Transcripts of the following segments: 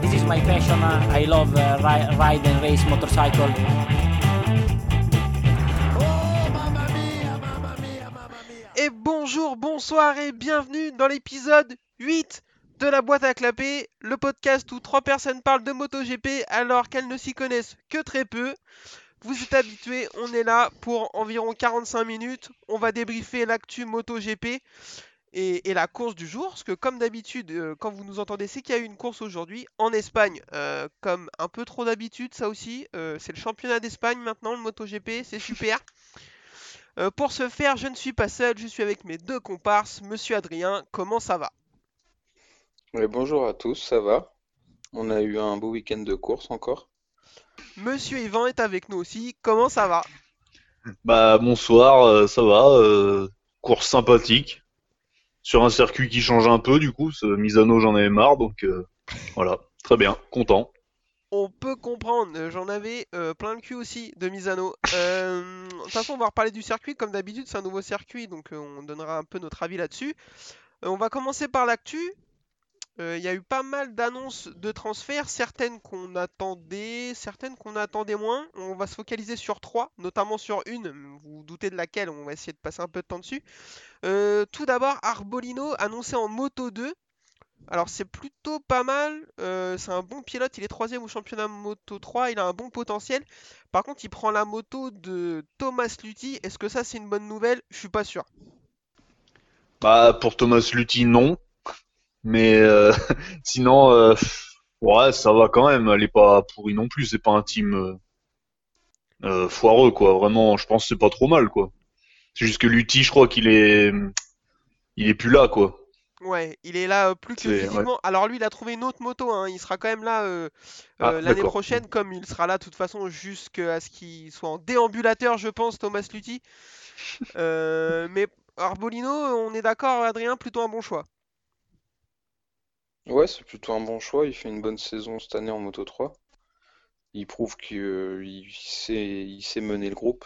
passion. Et bonjour, bonsoir et bienvenue dans l'épisode 8 de la boîte à clapper, le podcast où trois personnes parlent de MotoGP alors qu'elles ne s'y connaissent que très peu. Vous êtes habitués, on est là pour environ 45 minutes. On va débriefer l'actu MotoGP et, et la course du jour. Parce que comme d'habitude, euh, quand vous nous entendez, c'est qu'il y a eu une course aujourd'hui en Espagne. Euh, comme un peu trop d'habitude, ça aussi. euh, c'est le championnat d'Espagne maintenant, le MotoGP, c'est super. Euh, pour ce faire, je ne suis pas seul, je suis avec mes deux comparses. Monsieur Adrien, comment ça va? Bonjour à tous, ça va? On a eu un beau week-end de course encore. Monsieur Yvan est avec nous aussi, comment ça va? Bah bonsoir, euh, ça va, euh, course sympathique, sur un circuit qui change un peu du coup, ce Misano j'en avais marre, donc euh, voilà, très bien, content. On peut comprendre, euh, j'en avais euh, plein le cul aussi de Misano. De toute façon, on va reparler du circuit, comme d'habitude, c'est un nouveau circuit, donc on donnera un peu notre avis là-dessus. On va commencer par l'actu. Euh, Il y a eu pas mal d'annonces de transferts, certaines qu'on attendait, certaines qu'on attendait moins. On va se focaliser sur trois, notamment sur une, vous vous doutez de laquelle, on va essayer de passer un peu de temps dessus. Euh, tout d'abord, Arbolino annoncé en Moto 2. Alors c'est plutôt pas mal, euh, c'est un bon pilote, il est troisième au championnat Moto 3, il a un bon potentiel. Par contre, il prend la moto de Thomas Luthi. Est-ce que ça c'est une bonne nouvelle? Je suis pas sûr. Bah pour Thomas Luthi non, mais euh, sinon, euh, ouais ça va quand même, elle est pas pourrie non plus, c'est pas un team euh, foireux quoi, vraiment, je pense que c'est pas trop mal quoi. C'est juste que Luthi je crois qu'il est, il est plus là quoi. Ouais, il est là plus que ouais. physiquement. Alors lui, il a trouvé une autre moto, hein. Il sera quand même là euh, Ah, euh, l'année prochaine, comme il sera là de toute façon jusqu'à ce qu'il soit en déambulateur, je pense, Thomas Luthi. Euh, mais Arbolino, on est d'accord, Adrien, plutôt un bon choix. Ouais, c'est plutôt un bon choix, il fait une bonne saison cette année en Moto 3. Il prouve qu'il sait, il sait mener le groupe.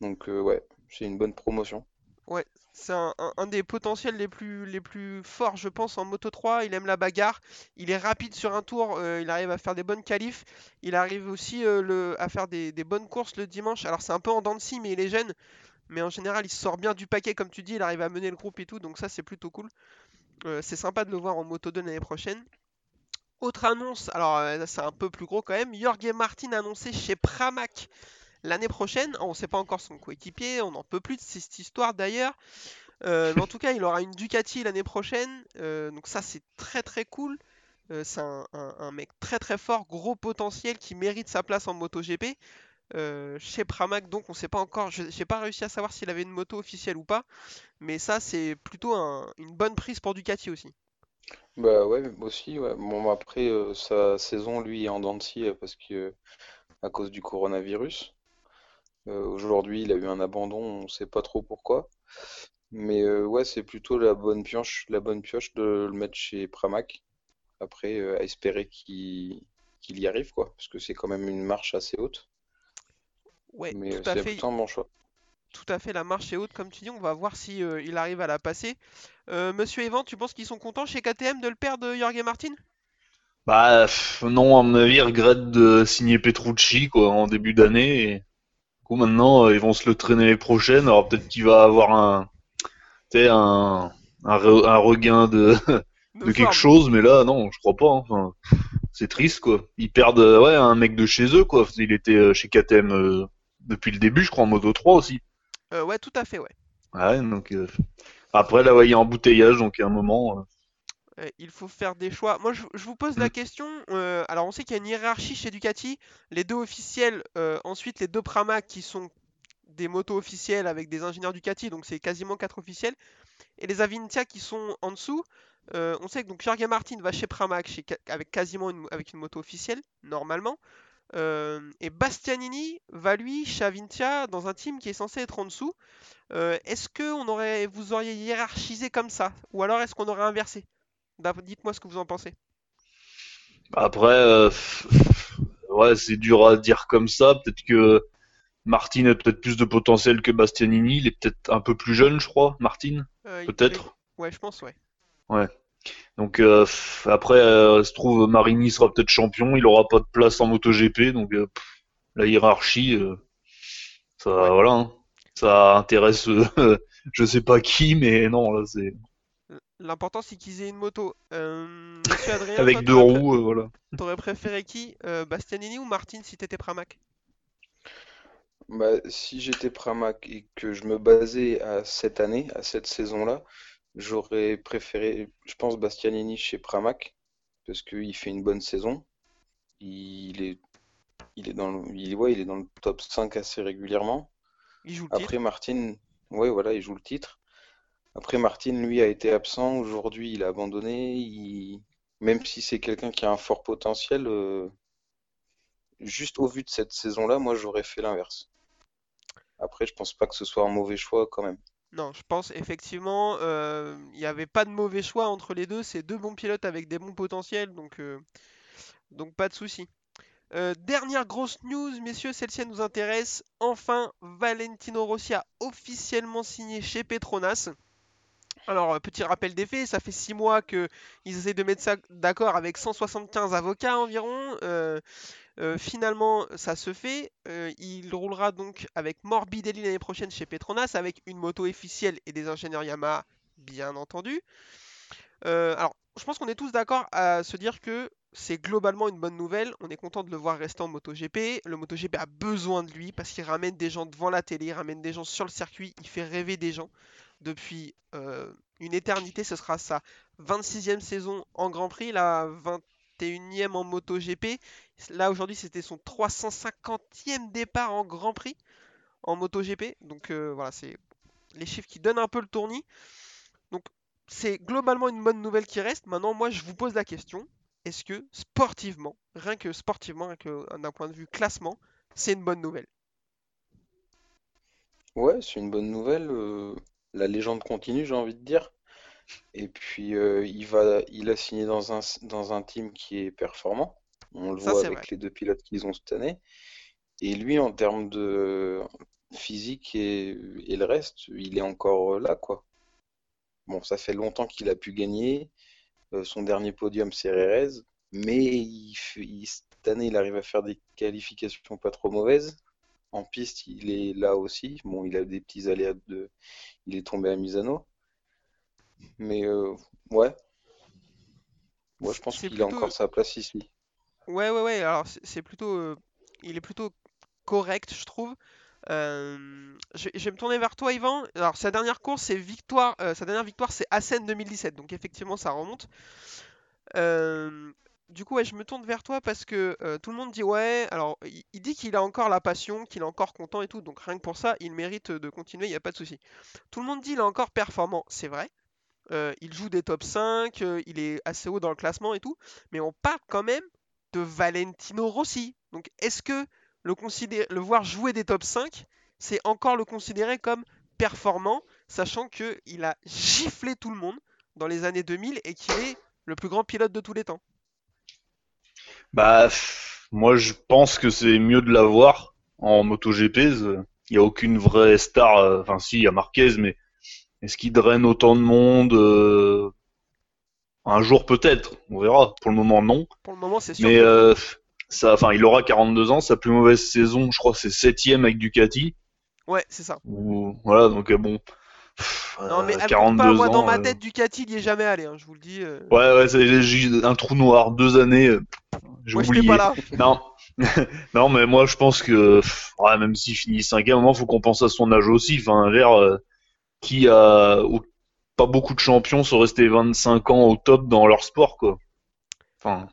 Donc euh, ouais, c'est une bonne promotion. Ouais, c'est un, des potentiels les plus, les plus forts, je pense, en Moto 3. Il aime la bagarre, il est rapide sur un tour, euh, il arrive à faire des bonnes qualifs, il arrive aussi euh, à faire des, des bonnes courses le dimanche. Alors c'est un peu en dents de scie, mais il est jeune. Mais en général, il sort bien du paquet, comme tu dis, il arrive à mener le groupe et tout, donc ça c'est plutôt cool. Euh, c'est sympa de le voir en Moto 2 l'année prochaine. Autre annonce, alors euh, c'est un peu plus gros quand même, Jorge Martin annoncé chez Pramac l'année prochaine. On ne sait pas encore son coéquipier, on n'en peut plus de cette histoire d'ailleurs. Euh, en tout cas, il aura une Ducati l'année prochaine, donc ça c'est très très cool. C'est un, un- un mec très très fort, gros potentiel qui mérite sa place en MotoGP. Euh, chez Pramac, donc on sait pas encore, je j'ai pas réussi à savoir s'il avait une moto officielle ou pas, mais ça c'est plutôt un- une bonne prise pour Ducati aussi. Bah ouais, aussi, ouais. Bon, après, euh, sa saison, lui, est en dents euh, parce que à cause du coronavirus. Aujourd'hui, il a eu un abandon, on sait pas trop pourquoi. Mais ouais, c'est plutôt la bonne pioche, la bonne pioche de le mettre chez Pramac. Après, à espérer qu'il qu'il y arrive, quoi, parce que c'est quand même une marche assez haute. Ouais, Mais euh, tout à c'est fait. plutôt un bon choix. Tout à fait, la marche est haute comme tu dis, on va voir si euh, il arrive à la passer. Euh, Monsieur Evan, tu penses qu'ils sont contents chez KTM de le perdre Jorge Martin? Bah pff, non, à mon avis, ils regrettent de signer Petrucci quoi en début d'année. Et... Du coup, maintenant, euh, ils vont se le traîner les prochaines. Alors peut-être qu'il va avoir un, tu sais, un, un, re- un regain de, De de quelque chose, mais là, non, je crois pas. hein. Enfin, c'est triste quoi. Ils perdent, ouais, un mec de chez eux quoi. Il était chez KTM euh, depuis le début, je crois, en Moto 3 aussi. Euh, ouais, tout à fait, ouais. Ouais, donc euh, après là, ouais, il y a embouteillage, donc il y a un moment. euh, Euh, il faut faire des choix. Moi, je, je vous pose la Mm. question. alors, on sait qu'il y a une hiérarchie chez Ducati. Les deux officiels, ensuite les deux Pramac qui sont des motos officielles avec des ingénieurs Ducati, donc c'est quasiment quatre officiels. Et les Avintia qui sont en dessous. On sait que donc Jorge Martin va chez Pramac chez avec quasiment une, avec une moto officielle, normalement. Euh, et Bastianini va lui chez Avintia dans un team qui est censé être en dessous. Euh, est-ce que on aurait, vous auriez hiérarchisé comme ça? Ou alors est-ce qu'on aurait inversé? Dites-moi ce que vous en pensez. Après, euh, ouais, c'est dur à dire comme ça. Peut-être que Martin a peut-être plus de potentiel que Bastianini. Il est peut-être un peu plus jeune, je crois, Martin, Euh, peut-être. Ouais, je pense, ouais. Ouais. Donc euh, après, euh, se trouve Marini sera peut-être champion, il aura pas de place en MotoGP, donc euh, pff, la hiérarchie, euh, ça voilà, hein. ça intéresse euh, je sais pas qui, mais non là c'est L'important c'est qu'ils aient une moto. Euh, Adrien, toi, avec deux roues, euh, voilà. t'aurais préféré qui? Euh, Bastianini ou Martin si t'étais Pramac? Bah, si j'étais Pramac et que je me basais à cette année, à cette saison-là, j'aurais préféré, je pense, Bastianini chez Pramac, parce qu'il fait une bonne saison. Il est, il est dans le, il, ouais, il est dans le top 5 assez régulièrement. Il joue le titre. Après, Martin, ouais, voilà, il joue le titre. Après, Martin, lui, a été absent. Aujourd'hui, il a abandonné. Il- Même si c'est quelqu'un qui a un fort potentiel, euh, juste au vu de cette saison-là, moi, j'aurais fait l'inverse. Après, je pense pas que ce soit un mauvais choix quand même. Non, je pense effectivement, euh, il n'y avait pas de mauvais choix entre les deux. C'est deux bons pilotes avec des bons potentiels, donc, euh, donc pas de souci. Euh, dernière grosse news, messieurs, celle-ci elle nous intéresse. Enfin, Valentino Rossi a officiellement signé chez Petronas. Alors, euh, petit rappel des faits, ça fait 6 mois qu'ils essaient de mettre ça d'accord avec 175 avocats environ. Euh, finalement, ça se fait. Euh, il roulera donc avec Morbidelli l'année prochaine chez Petronas avec une moto officielle et des ingénieurs Yamaha, bien entendu. Euh, alors, je pense qu'on est tous d'accord à se dire que c'est globalement une bonne nouvelle. On est content de le voir rester en MotoGP. Le MotoGP a besoin de lui parce qu'il ramène des gens devant la télé, il ramène des gens sur le circuit, il fait rêver des gens depuis une éternité. Ce sera sa 26e saison en Grand Prix, la 21e en MotoGP. Là aujourd'hui c'était son 350e départ en Grand Prix en MotoGP. Donc euh, voilà, c'est les chiffres qui donnent un peu le tournis. Donc c'est globalement une bonne nouvelle qui reste. Maintenant moi je vous pose la question, est-ce que sportivement, rien que sportivement, rien que d'un point de vue classement, c'est une bonne nouvelle? Ouais, c'est une bonne nouvelle. euh, la légende continue, j'ai envie de dire. Et puis, euh, il va, il a signé dans un, dans un team qui est performant. On le Ça voit avec vrai. les deux pilotes qu'ils ont cette année. Et lui, en termes de physique et, et le reste, il est encore là, quoi. Bon, ça fait longtemps qu'il a pu gagner. Euh, son dernier podium, c'est Rérez. Mais il fait- il- cette année, il arrive à faire des qualifications pas trop mauvaises. En piste, il est là aussi. Bon, il a des petits aléas de... Il est tombé à Misano. Mais euh, ouais, moi je pense qu'il a encore sa place ici. Ouais, ouais, ouais. Alors, c'est plutôt, euh, il est plutôt correct, je trouve. Euh, je, je vais me tourner vers toi, Yvan. Alors, sa dernière course, c'est victoire. sa dernière victoire, c'est Assen 2017. Donc, effectivement, ça remonte. Du coup, ouais, je me tourne vers toi parce que tout le monde dit ouais. Alors, il, il dit qu'il a encore la passion, qu'il est encore content et tout. Donc, rien que pour ça, il mérite de continuer. Il n'y a pas de souci. Tout le monde dit il est encore performant. C'est vrai. Euh, il joue des top 5, euh, il est assez haut dans le classement et tout, mais on parle quand même de Valentino Rossi. Donc est-ce que le, voir jouer des top 5, c'est encore le considérer comme performant, sachant qu'il a giflé tout le monde dans les années 2000 et qu'il est le plus grand pilote de tous les temps? Bah moi je pense que c'est mieux de l'avoir en MotoGP. Il n'y a aucune vraie star. euh, Enfin si, il y a Marquez, mais est-ce qu'il draine autant de monde euh, Un jour peut-être, on verra. Pour le moment non. Pour le moment, c'est sûr Mais euh, ça, enfin, il aura 42 ans. Sa plus mauvaise saison, je crois, c'est septième avec Ducati. Ouais, c'est ça. Ou voilà, donc euh, bon, pff, Non, mais euh, avec 42 pas, moi, dans ans. ma euh, tête, Ducati, il y est jamais allé, hein, je vous le dis. euh. Ouais, ouais, c'est- un trou noir, deux années. euh, J'ai oublié. pas là. Non, non, mais moi je pense que pff, ouais, même s'il finit cinquième, à un moment faut qu'on pense à son âge aussi. Enfin, l'air qui a pas beaucoup de champions sont restés 25 ans au top dans leur sport, quoi. Enfin,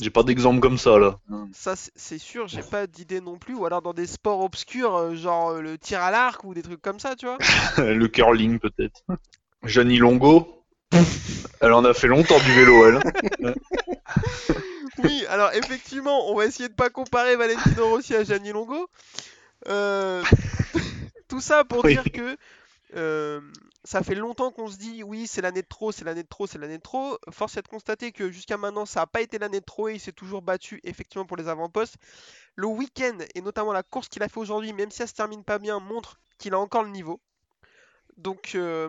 j'ai pas d'exemple comme ça là. Ça, c'est sûr, j'ai pas d'idée non plus. Ou alors dans des sports obscurs, euh, genre euh, le tir à l'arc ou des trucs comme ça, tu vois. Le curling peut-être. Janie Longo, elle en a fait longtemps du vélo, elle. Oui, alors effectivement, on va essayer de pas comparer Valentino Rossi à Gianni Longo. Euh, tout ça pour Oui. dire que euh, ça fait longtemps qu'on se dit oui, c'est l'année de trop, c'est l'année de trop, c'est l'année de trop. Force est de constater que jusqu'à maintenant, ça n'a pas été l'année de trop et il s'est toujours battu effectivement pour les avant-postes. Le week-end et notamment la course qu'il a fait aujourd'hui, même si ça se termine pas bien, montre qu'il a encore le niveau. Donc, euh,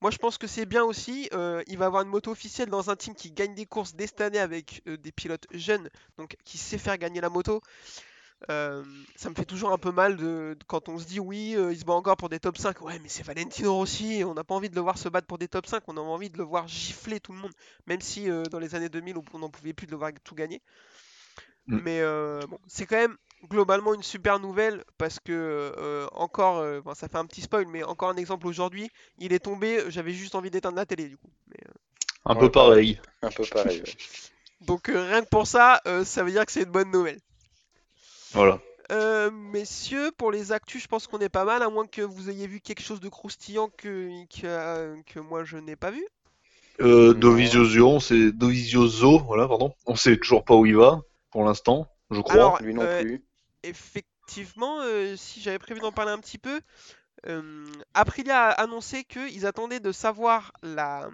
Moi, je pense que c'est bien aussi. euh, il va avoir une moto officielle dans un team qui gagne des courses dès cette année avec des pilotes jeunes, donc qui sait faire gagner la moto. Euh, ça me fait toujours un peu mal de, de- quand on se dit oui, euh, il se bat encore pour des top 5. Ouais, mais c'est Valentino Rossi, on n'a pas envie de le voir se battre pour des top 5, on a envie de le voir gifler tout le monde, même si euh, dans les années 2000 on on n'en pouvait plus de le voir tout gagner. Mm. Mais euh, bon, c'est quand même globalement une super nouvelle parce que euh, encore, euh, bon, ça fait un petit spoil, mais encore un exemple aujourd'hui, il est tombé, j'avais juste envie d'éteindre la télé du coup. Mais, euh, Un Ouais, peu pareil. Un peu pareil. ouais. donc euh, rien que pour ça, euh, ça veut dire que c'est une bonne nouvelle. Voilà. Euh, messieurs, pour les actus, je pense qu'on est pas mal, à moins que vous ayez vu quelque chose de croustillant que, que, euh, que moi je n'ai pas vu. Euh. Dovizioso, on sait Dovizioso, voilà, pardon. On sait toujours pas où il va pour l'instant, je crois. Alors, Lui non euh, plus. Effectivement, euh, si j'avais prévu d'en parler un petit peu, euh, Aprilia a annoncé qu'ils attendaient de savoir la,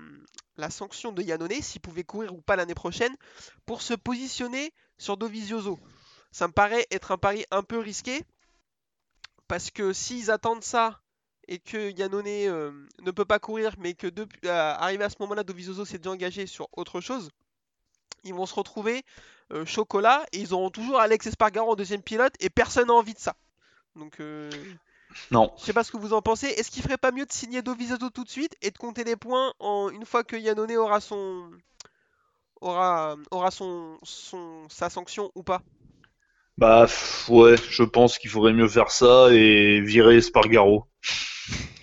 la sanction de Yannone, s'il pouvait courir ou pas l'année prochaine, pour se positionner sur Dovizioso. Ça me paraît être un pari un peu risqué, parce que s'ils attendent ça et que Yannone euh, ne peut pas courir, mais que depuis, euh, arrivé à ce moment-là, Dovizioso s'est déjà engagé sur autre chose, ils vont se retrouver euh, chocolat et ils auront toujours Alex Espargaro en deuxième pilote et personne n'a envie de ça. Donc, Non. je sais pas ce que vous en pensez. Est-ce qu'il ferait pas mieux de signer Dovizioso tout de suite et de compter les points en une fois que Yannone aura son aura aura son, son sa sanction ou pas? Bah ouais, je pense qu'il faudrait mieux faire ça et virer Spargaro.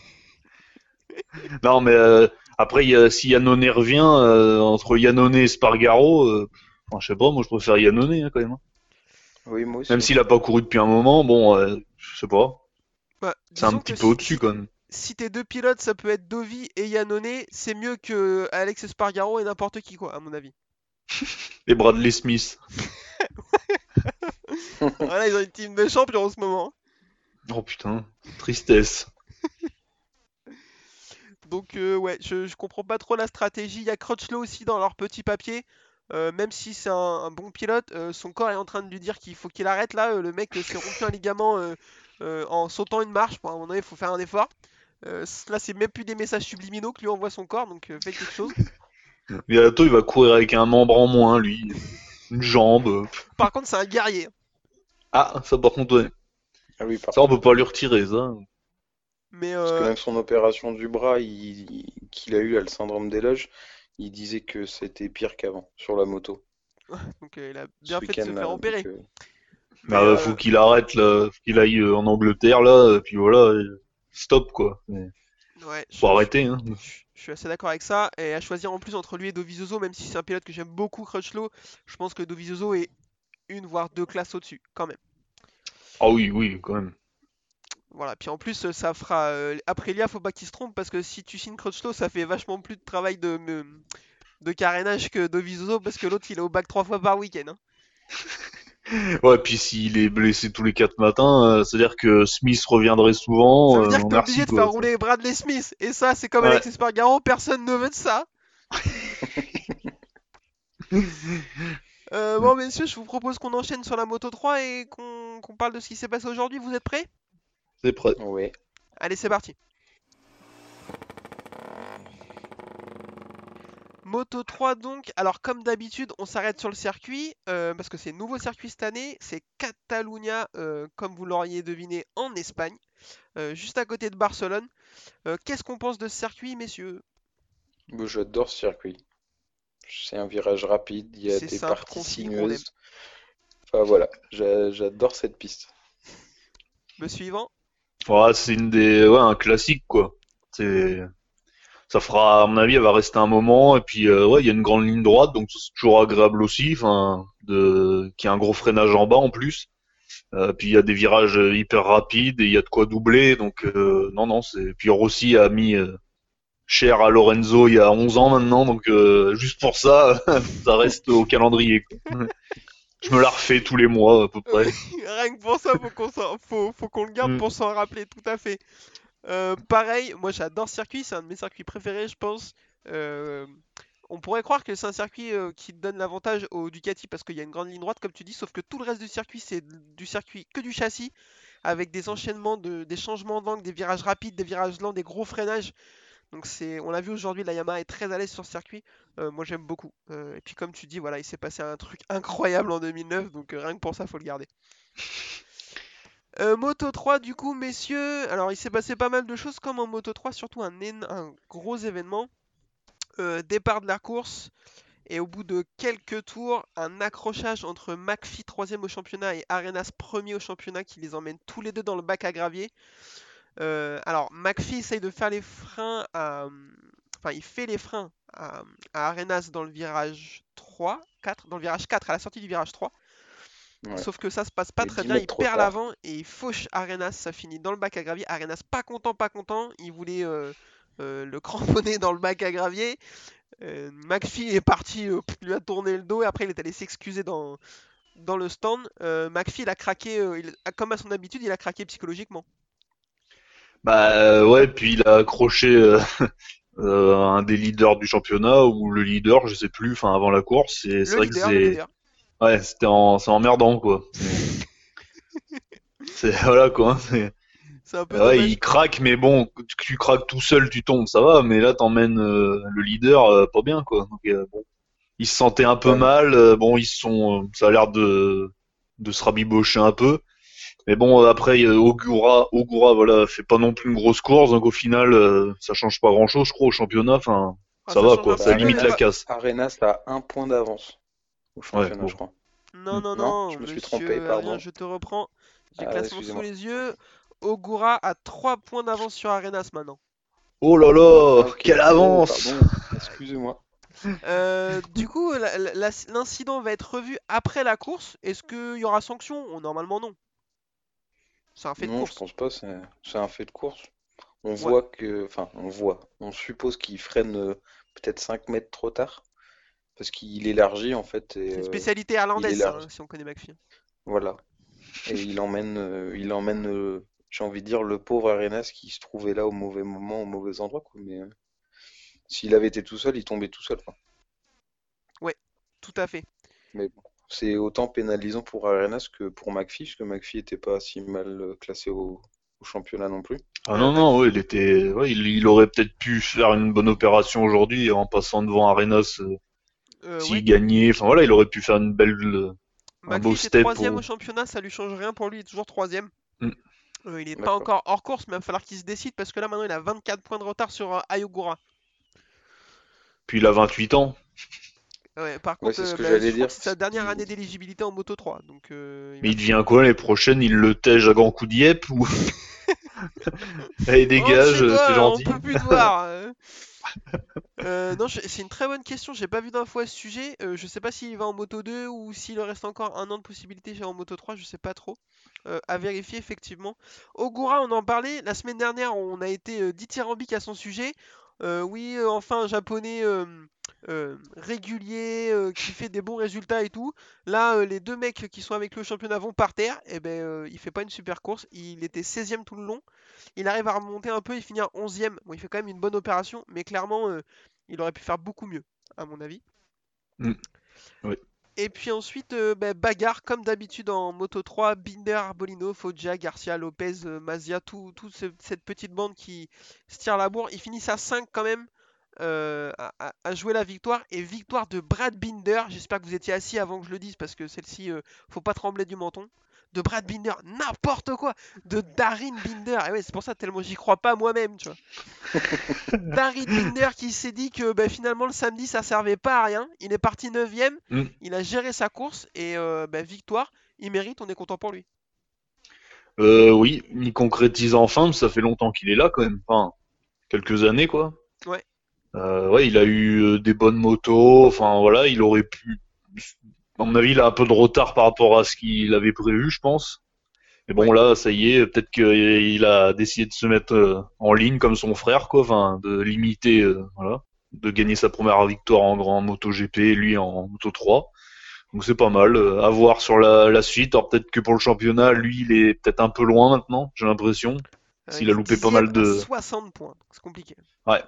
non mais euh, après il y a- si Yannone revient euh, entre Yannone et Spargaro, euh, enfin, je sais pas, moi je préfère Yannone hein, quand même. hein. Oui, moi aussi. Même s'il a pas couru depuis un moment, bon, euh, je sais pas, Bah, c'est un petit peu si- au-dessus quand même. Si tes deux pilotes, ça peut être Dovi et Yannone, c'est mieux que Alex Espargaro et n'importe qui quoi, à mon avis. Et Bradley Smith. voilà, ils ont une team de champions en ce moment. Oh putain, tristesse. Donc euh, ouais, je, je comprends pas trop la stratégie. Il y a Crutchlow aussi dans leur petit papier. Euh, même si c'est un, un bon pilote, euh, son corps est en train de lui dire qu'il faut qu'il arrête là. Le mec s'est rompu un ligament en sautant une marche. Bon, à un moment donné, il faut faire un effort. Là, c'est même plus des messages subliminaux que lui envoie son corps, donc faites quelque chose. Bientôt il va courir avec un membre en moins lui, une jambe. Par contre, c'est un guerrier. Ah, ça par contre ouais. Ah oui, par Ça on peut pas lui retirer ça. Mais Parce que euh, même son opération du bras il- il- qu'il a eu, là, le syndrome d'éloge, il disait que c'était pire qu'avant sur la moto. donc, euh, il a ce bien fait de se faire donc, opérer. euh, Mais, Bah, euh, faut qu'il arrête là, faut qu'il aille euh, en Angleterre là, et puis voilà, stop quoi. Mais ouais, je- Faut arrêter hein. Je je suis assez d'accord avec ça. Et à choisir en plus entre lui et Dovizioso, même si c'est un pilote que j'aime beaucoup, Crutchlow, je pense que Dovizioso est une voire deux classes au-dessus, quand même. Ah oui, oui, quand même. Voilà. Puis en plus, euh, ça fera. euh, Aprilia, faut pas qu'il se trompe parce que si tu signes Crutchlow, ça fait vachement plus de travail de, de carénage que Dovizioso parce que l'autre il est au bac trois fois par week-end. hein. Ouais, puis s'il est blessé tous les quatre matins, euh, c'est-à-dire que Smith reviendrait souvent. Ça veut euh, dire que t'es obligé de faire rouler Bradley Smith. Et ça, c'est comme Ouais. Alex Espargaro, personne ne veut de ça. Euh, bon, messieurs, je vous propose qu'on enchaîne sur la Moto 3 et qu'on parle de ce qui s'est passé aujourd'hui. Vous êtes prêts? C'est prêt. Ouais. Allez, c'est parti. Moto 3 donc, alors comme d'habitude on s'arrête sur le circuit euh, parce que c'est nouveau circuit cette année, c'est Catalunya euh, comme vous l'auriez deviné en Espagne, euh, juste à côté de Barcelone. Euh, Qu'est-ce qu'on pense de ce circuit messieurs? Moi, J'adore ce circuit. C'est un virage rapide, il y a des simple, parties sinueuses. Enfin voilà, j'a- j'adore cette piste. Le suivant? Ouais, c'est une des, ouais, un classique quoi. C'est, ça fera, à mon avis, elle va rester un moment et puis euh, ouais, il y a une grande ligne droite, donc c'est toujours agréable aussi. Enfin, de, qui a un gros freinage en bas en plus. Euh, puis il y a des virages hyper rapides et il y a de quoi doubler, donc euh, non non, c'est. Puis Rossi a mis euh, cher à Lorenzo il y a 11 ans maintenant, donc euh, juste pour ça, ça reste au calendrier. Quoi. Je me la refais tous les mois à peu près. Rien que pour ça, faut qu'on s'en- faut, faut qu'on le garde Mm. pour s'en rappeler, tout à fait. Euh, pareil, moi j'adore ce circuit, c'est un de mes circuits préférés, je pense. Euh, on pourrait croire que c'est un circuit qui donne l'avantage au Ducati parce qu'il y a une grande ligne droite, comme tu dis, sauf que tout le reste du circuit, c'est du circuit que du châssis, avec des enchaînements, de, des changements d'angle, des virages rapides, des virages lents, des gros freinages. Donc c'est, on l'a vu aujourd'hui, la Yamaha est très à l'aise sur circuit. Euh, moi j'aime beaucoup. Euh, et puis comme tu dis, voilà, il s'est passé un truc incroyable en 2009, donc euh, rien que pour ça, faut le garder. Moto 3, du coup, messieurs, alors il s'est passé pas mal de choses comme en Moto 3, surtout un, gros événement. Départ de la course, et au bout de quelques tours, un accrochage entre McPhee 3 au championnat et Arenas 1 au championnat qui les emmène tous les deux dans le bac à gravier. Euh, alors, McPhee essaye de faire les freins à. Enfin, il fait les freins à, à Arenas dans le virage 3, 4, dans le virage 4, à la sortie du virage 3. Ouais. Sauf que ça se passe pas Et très 10 bien, il perd l'avant et il fauche Arenas, ça finit dans le bac à gravier. Arenas pas content, pas content, il voulait euh, euh, le cramponner dans le bac à gravier. Euh, McPhee est parti, lui a tourné le dos et après il est allé s'excuser dans, dans le stand. McPhee il a craqué, il- comme à son habitude, il a craqué psychologiquement. Bah euh, ouais, puis il a accroché euh, euh, un des leaders du championnat ou le leader, je sais plus, enfin avant la course. Et c'est vrai que leader, c'est ouais, c'était en... c'est emmerdant quoi. C'est voilà quoi. c'est- C'est un peu Ouais, il craque, mais bon, tu craques tout seul, tu tombes, ça va. Mais là, t'emmènes euh, le leader, euh, pas bien quoi. Donc, euh, bon, ils se sentaient un peu Ouais. mal. euh, bon, ils se sont, euh, ça a l'air de de se rabibocher un peu. Mais bon, euh, après, Ogura, Ogura, voilà, fait pas non plus une grosse course, donc au final, euh, ça change pas grand-chose, je crois, au championnat. Enfin, Ah, ça ça va quoi, ça limite la casse. Arenas a un point d'avance au championnat, bon. je crois. Non, non, Non, non, je me suis monsieur trompé, pardon. je te reprends. J'ai Ah, classement sous les yeux. Ogura a 3 points d'avance sur Arenas maintenant. Oh là là, Ok, quelle avance excusez-moi. Euh, du coup, l'incident va être revu après la course. Est-ce qu'il y aura sanction? Oh, Normalement, non. C'est un fait de Non, je course. pense pas, c'est un fait de course. On Ouais. voit que, enfin, on voit, on suppose qu'il freine euh, peut-être 5 mètres trop tard, parce qu'il élargit en fait, C'est une euh, spécialité irlandaise, hein, si on connaît McPhee. voilà. Et il emmène, euh, il emmène, euh, j'ai envie de dire, le pauvre Arenas qui se trouvait là au mauvais moment, au mauvais endroit, quoi. Mais euh, s'il avait été tout seul, il tombait tout seul, quoi. Tout à fait. Mais bon, c'est autant pénalisant pour Arenas que pour McPhee, parce que McPhee était pas si mal euh, classé au, au championnat non plus. Ah non, non, ouais, il était, ouais, il, il aurait peut-être pu faire une bonne opération aujourd'hui en passant devant Arenas euh, Euh, s'il gagnait. Enfin voilà, il aurait pu faire une belle. euh, un beau McPhee c'est step troisième pour- au championnat, ça lui change rien pour lui, il est toujours troisième. Mm. Euh, il est pas encore hors course, mais il va falloir qu'il se décide parce que là maintenant il a 24 points de retard sur Ayogura. Puis il a 28 ans. Ouais, par Ouais, contre, c'est ce euh, que bah, j'allais dire, c'est sa dernière année d'éligibilité en Moto 3. Donc, euh, il Mais il devient quoi l'année prochaine? Il le tège à grand coup d'yep ou Allez Oh, dégage, toi, c'est gentil. On peut plus te voir. euh. Non, c'est une très bonne question. J'ai pas vu d'infos à ce sujet. Euh, je sais pas s'il va en Moto 2 ou s'il reste encore un an de possibilité en Moto 3. Je sais pas trop. Euh, à vérifier effectivement. Ogura, on en parlait la semaine dernière. On a été euh, dithyrambique à son sujet. Euh, oui, euh, enfin un japonais euh, régulier euh, qui fait des bons résultats et tout. Là, euh, les deux mecs qui sont avec le championnat vont par terre. Et ben, il fait pas une super course. Il était 16ème tout le long. Il arrive à remonter un peu et finir 11ème. Bon, il fait quand même une bonne opération, mais clairement, il aurait pu faire beaucoup mieux, à mon avis. Mm. Oui. Et puis ensuite, bah, bagarre comme d'habitude en Moto 3, Binder, Arbolino, Foggia, Garcia, Lopez, Mazia, tout, tout ce- cette petite bande qui se tire la bourre. Ils finissent à 5 quand même euh, à, jouer la victoire. Et victoire de Brad Binder. J'espère que vous étiez assis avant que je le dise parce que celle-ci, euh, faut pas trembler du menton. De Brad Binder, n'importe quoi. De Darin Binder. Et ouais, c'est pour ça tellement j'y crois pas moi-même, tu vois. Darin Binder qui s'est dit que bah, finalement le samedi ça servait pas à rien. Il est parti 9ème, Mm. il a géré sa course et euh, bah, victoire. Il mérite, on est content pour lui. Euh, oui, il concrétise enfin, mais ça fait longtemps qu'il est là quand même. Enfin, quelques années quoi. Ouais. Euh, ouais, il a eu euh, des bonnes motos. Enfin voilà, il aurait pu. À mon avis, il a un peu de retard par rapport à ce qu'il avait prévu, je pense. Mais bon, Ouais. là, ça y est, peut-être qu'il a décidé de se mettre euh, en ligne comme son frère, quoi. Enfin, de limiter, euh, voilà, de gagner sa première victoire en grand MotoGP, lui en Moto 3. Donc c'est pas mal. Euh, à voir sur la, la suite. Alors peut-être que pour le championnat, lui, il est peut-être un peu loin maintenant, j'ai l'impression. Euh, S'il il a loupé pas mal 10e à de- 60 points, c'est compliqué. Ouais,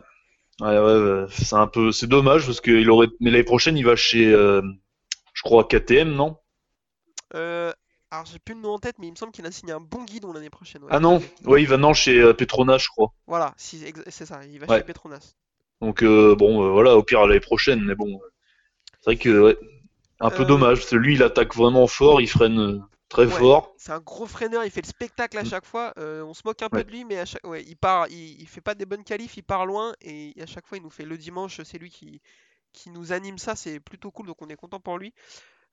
ouais, ouais, c'est un peu, c'est dommage parce qu'il aurait, mais l'année prochaine, il va chez, euh, je crois KTM, non? Euh, Alors j'ai plus le nom en tête, mais il me semble qu'il a signé un bon guidon l'année prochaine. ouais, Ah non, ouais, il va non chez euh, Petronas, je crois. Voilà, si, c'est ça, il va Ouais. chez Petronas. Donc euh, bon, voilà, au pire l'année prochaine, mais bon, c'est vrai que ouais, un peu dommage, parce que lui, il attaque vraiment fort, il freine très Ouais. fort. C'est un gros freineur, il fait le spectacle à Mm. chaque fois. euh, on se moque un peu de lui, mais à chaque... ouais, il part, il, il fait pas des bonnes qualifs, il part loin et à chaque fois il nous fait le dimanche, c'est lui qui, qui nous anime ça, c'est plutôt cool, donc on est content pour lui.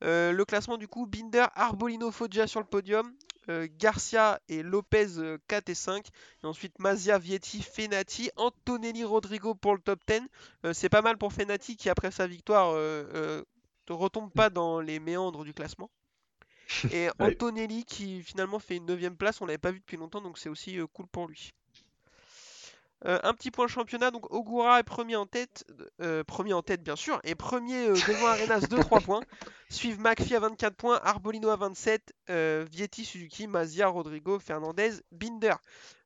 Euh, le classement du coup, Binder, Arbolino, Foggia sur le podium, euh, Garcia et Lopez euh, 4 et 5, et ensuite Mazia, Vietti, Fenati, Antonelli, Rodrigo pour le top 10. Euh, c'est pas mal pour Fenati qui après sa victoire ne retombe pas dans les méandres du classement. Et. Antonelli qui finalement fait une 9 place, on l'avait pas vu depuis longtemps donc c'est aussi euh, cool pour lui. Euh, un petit point championnat, donc Ogura est premier en tête, euh, premier en tête bien sûr, et premier euh, devant Arenas de 3 points. Suivent McPhee à 24 points, Arbolino à 27, euh, Vietti, Suzuki, Mazia, Rodrigo, Fernandez, Binder.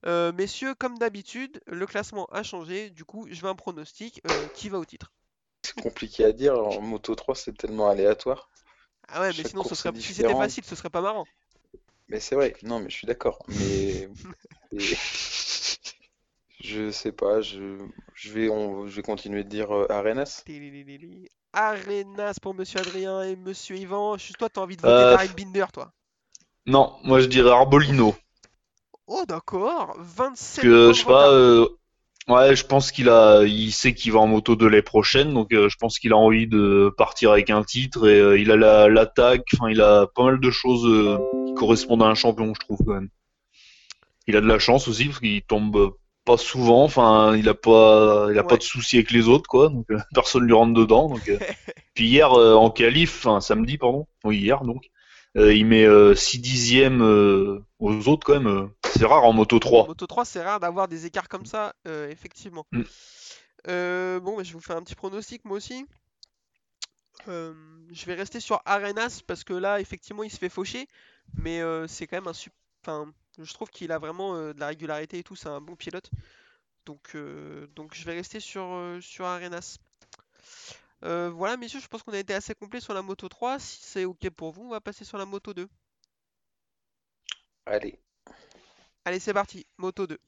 Euh, messieurs, comme d'habitude, le classement a changé, du coup je veux un pronostic, euh, qui va au titre? C'est compliqué à dire, en Moto 3 c'est tellement aléatoire. Ah ouais, mais Chaque sinon ce serait, si c'était facile, ce serait pas marrant. Mais c'est vrai, non mais je suis d'accord. Mais et- je sais pas, je, je vais on, je vais continuer de dire euh, Arenas. Arenas pour Monsieur Adrien et Monsieur Yvan. Toi, t'as envie de voter Euh, Darren Binder, toi? Non, moi je dirais Arbolino. Oh, d'accord. 27 que je sais pas, euh, ouais, je pense qu'il a, il sait qu'il va en moto de l'année prochaine, donc euh, je pense qu'il a envie de partir avec un titre et euh, il a la- l'attaque, enfin il a pas mal de choses euh, qui correspondent à un champion, je trouve quand même. Il a de la chance aussi parce qu'il tombe pas souvent, enfin il a pas, il a pas de soucis avec les autres quoi, donc euh, personne lui rentre dedans. Donc, euh. puis hier euh, en qualif, enfin samedi pardon, oui hier donc. euh, il met 6 dixièmes euh, aux autres quand même. euh. C'est rare en moto 3. Moto 3, c'est rare d'avoir des écarts comme ça, euh, effectivement. Mm. Euh, bon, bah, je vous faire un petit pronostic, moi aussi. Euh, je vais rester sur Arenas parce que là, effectivement, il se fait faucher. Mais euh, c'est quand même un super. Enfin, je trouve qu'il a vraiment euh, de la régularité et tout. C'est un bon pilote. Donc, donc je vais rester sur, sur Arenas. Voilà, messieurs, je pense qu'on a été assez complet sur la moto 3. Si c'est ok pour vous, on va passer sur la moto 2. Allez. Allez, c'est parti, moto 2.